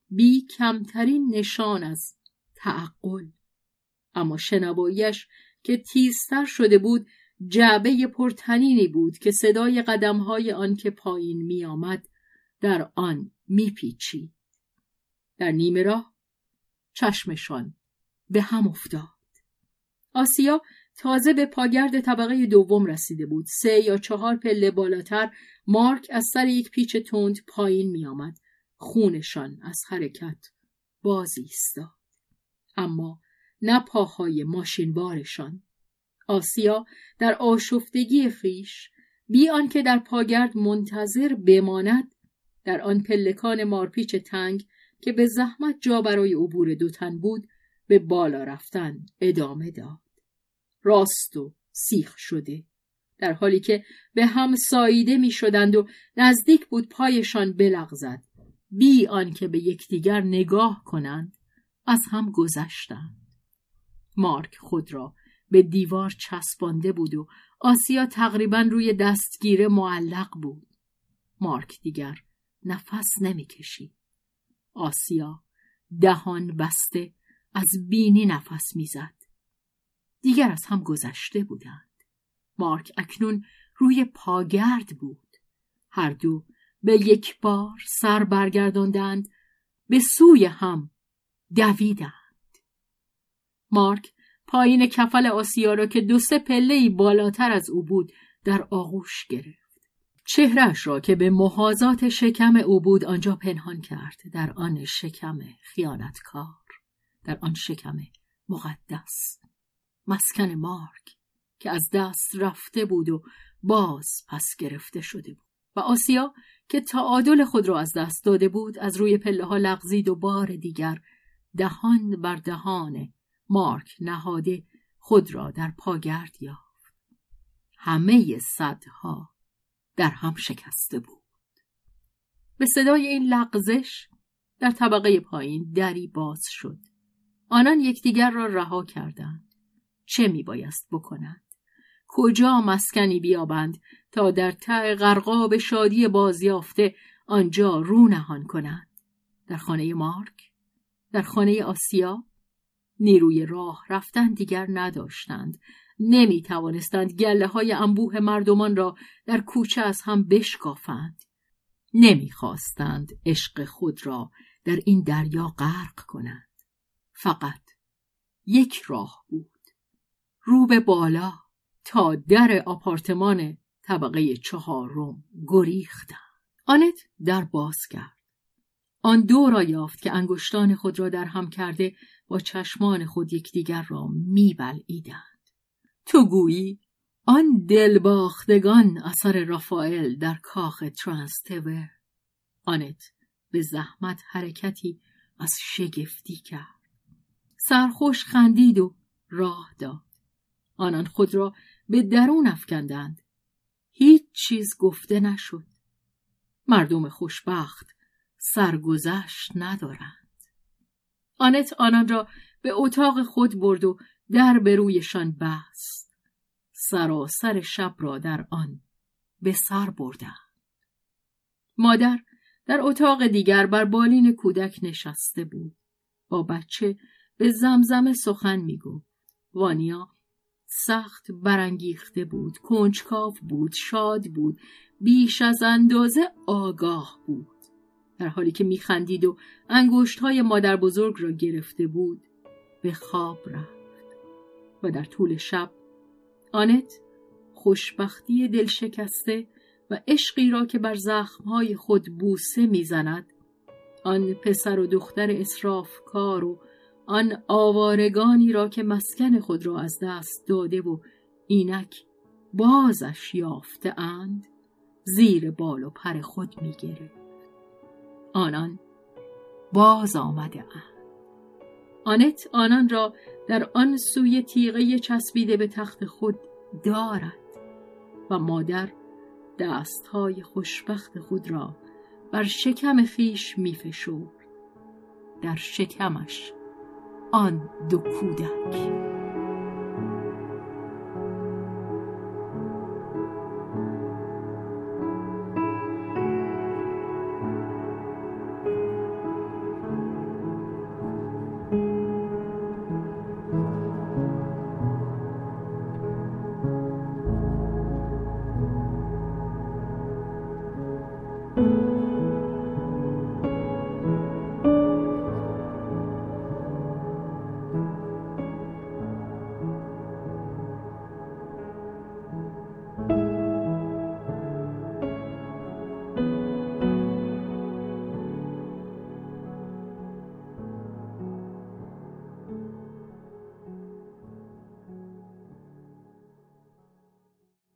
بی کمترین نشان از تعقل. اما شنوایش که تیزتر شده بود جعبه پرتنینی بود که صدای قدمهای آن که پایین می آمد در آن می پیچی. در نیمه راه چشمشان به هم افتاد. آسیا تازه به پاگرد طبقه دوم رسیده بود. سه یا چهار پله بالاتر مارک از سر یک پیچ تند پایین می آمد. خونشان از حرکت بازی ایستاد. اما نه پاهای ماشینبارشان. آسیا در آشفتگی خیش بی آنکه در پاگرد منتظر بماند در آن پلکان مارپیچ تنگ که به زحمت جا برای عبور دوتن بود به بالا رفتن ادامه داد. راست و سیخ شده. در حالی که به هم ساییده می شدند و نزدیک بود پایشان بلغزد. بی آنکه به یکدیگر نگاه کنند از هم گذشتند. مارک خود را به دیوار چسبانده بود و آسیا تقریبا روی دستگیره معلق بود. مارک دیگر نفس نمی‌کشید آسیا دهان بسته از بینی نفس می‌زد. دیگر از هم گذشته بودند. مارک اکنون روی پاگرد بود. هر دو به یک بار سر برگرداندند به سوی هم دویدند. مارک پایین کفل آسیا را که دو سه پله بالاتر از او بود در آغوش گرفت. چهرش را که به محاذات شکم او بود آنجا پنهان کرد در آن شکم خیانتکار در آن شکم مقدس. مسکن مارک که از دست رفته بود و باز پس گرفته شده بود. و آسیا که تعادل خود را از دست داده بود از روی پله ها لغزید و بار دیگر دهان بر دهان مارک نهاده خود را در پاگرد یافت. همه صدها در هم شکسته بود. به صدای این لغزش در طبقه پایین دری باز شد. آنان یکدیگر را رها کردند. چه می بایست بکنند؟ کجا مسکنی بیابند تا در ته غرقاب شادی بازیافته آنجا رو نهان کنند؟ در خانه مارک؟ در خانه آسیا؟ نیروی راه رفتن دیگر نداشتند. نمی توانستند گله های انبوه مردمان را در کوچه از هم بشکافند. نمی‌خواستند عشق خود را در این دریا غرق کنند. فقط یک راه بود. رو به بالا تا در آپارتمان طبقه چهارم گریختند. آنت در باز کرد. آن دو را یافت که انگشتان خود را در هم کرده با چشمان خود یکدیگر را میبلعیدند. تو گویی؟ آن دلباختگان اثر رافائل در کاخ ترانستور. آنت به زحمت حرکتی از شگفتی کرد. سرخوش خندید و راه داد. آنان خود را به درون افکندند. هیچ چیز گفته نشد. مردم خوشبخت سرگذشت ندارند. آنت آنان را به اتاق خود برد و در به رویشان بست. سراسر شب را در آن به سر بردند. مادر در اتاق دیگر بر بالین کودک نشسته بود. با بچه به زمزمه سخن می‌گفت. وانیا سخت برانگیخته بود کنجکاو بود شاد بود بیش از اندازه آگاه بود. در حالی که میخندید و انگشت های مادر بزرگ را گرفته بود به خواب رفت. و در طول شب. آنت خوشبختی دل شکسته و عشقی را که بر زخمهای خود بوسه می‌زند. آن پسر و دختر اصراف کار و آن آوارگانی را که مسکن خود را از دست داده و اینک بازش یافته اند زیر بال و پر خود می آنان باز آمده اند. آنت آنان را در آن سوی تیغه چسبیده به تخت خود دارد و مادر دستهای خوشبخت خود را بر شکم خیش میفشرد. در شکمش آن دو کودک.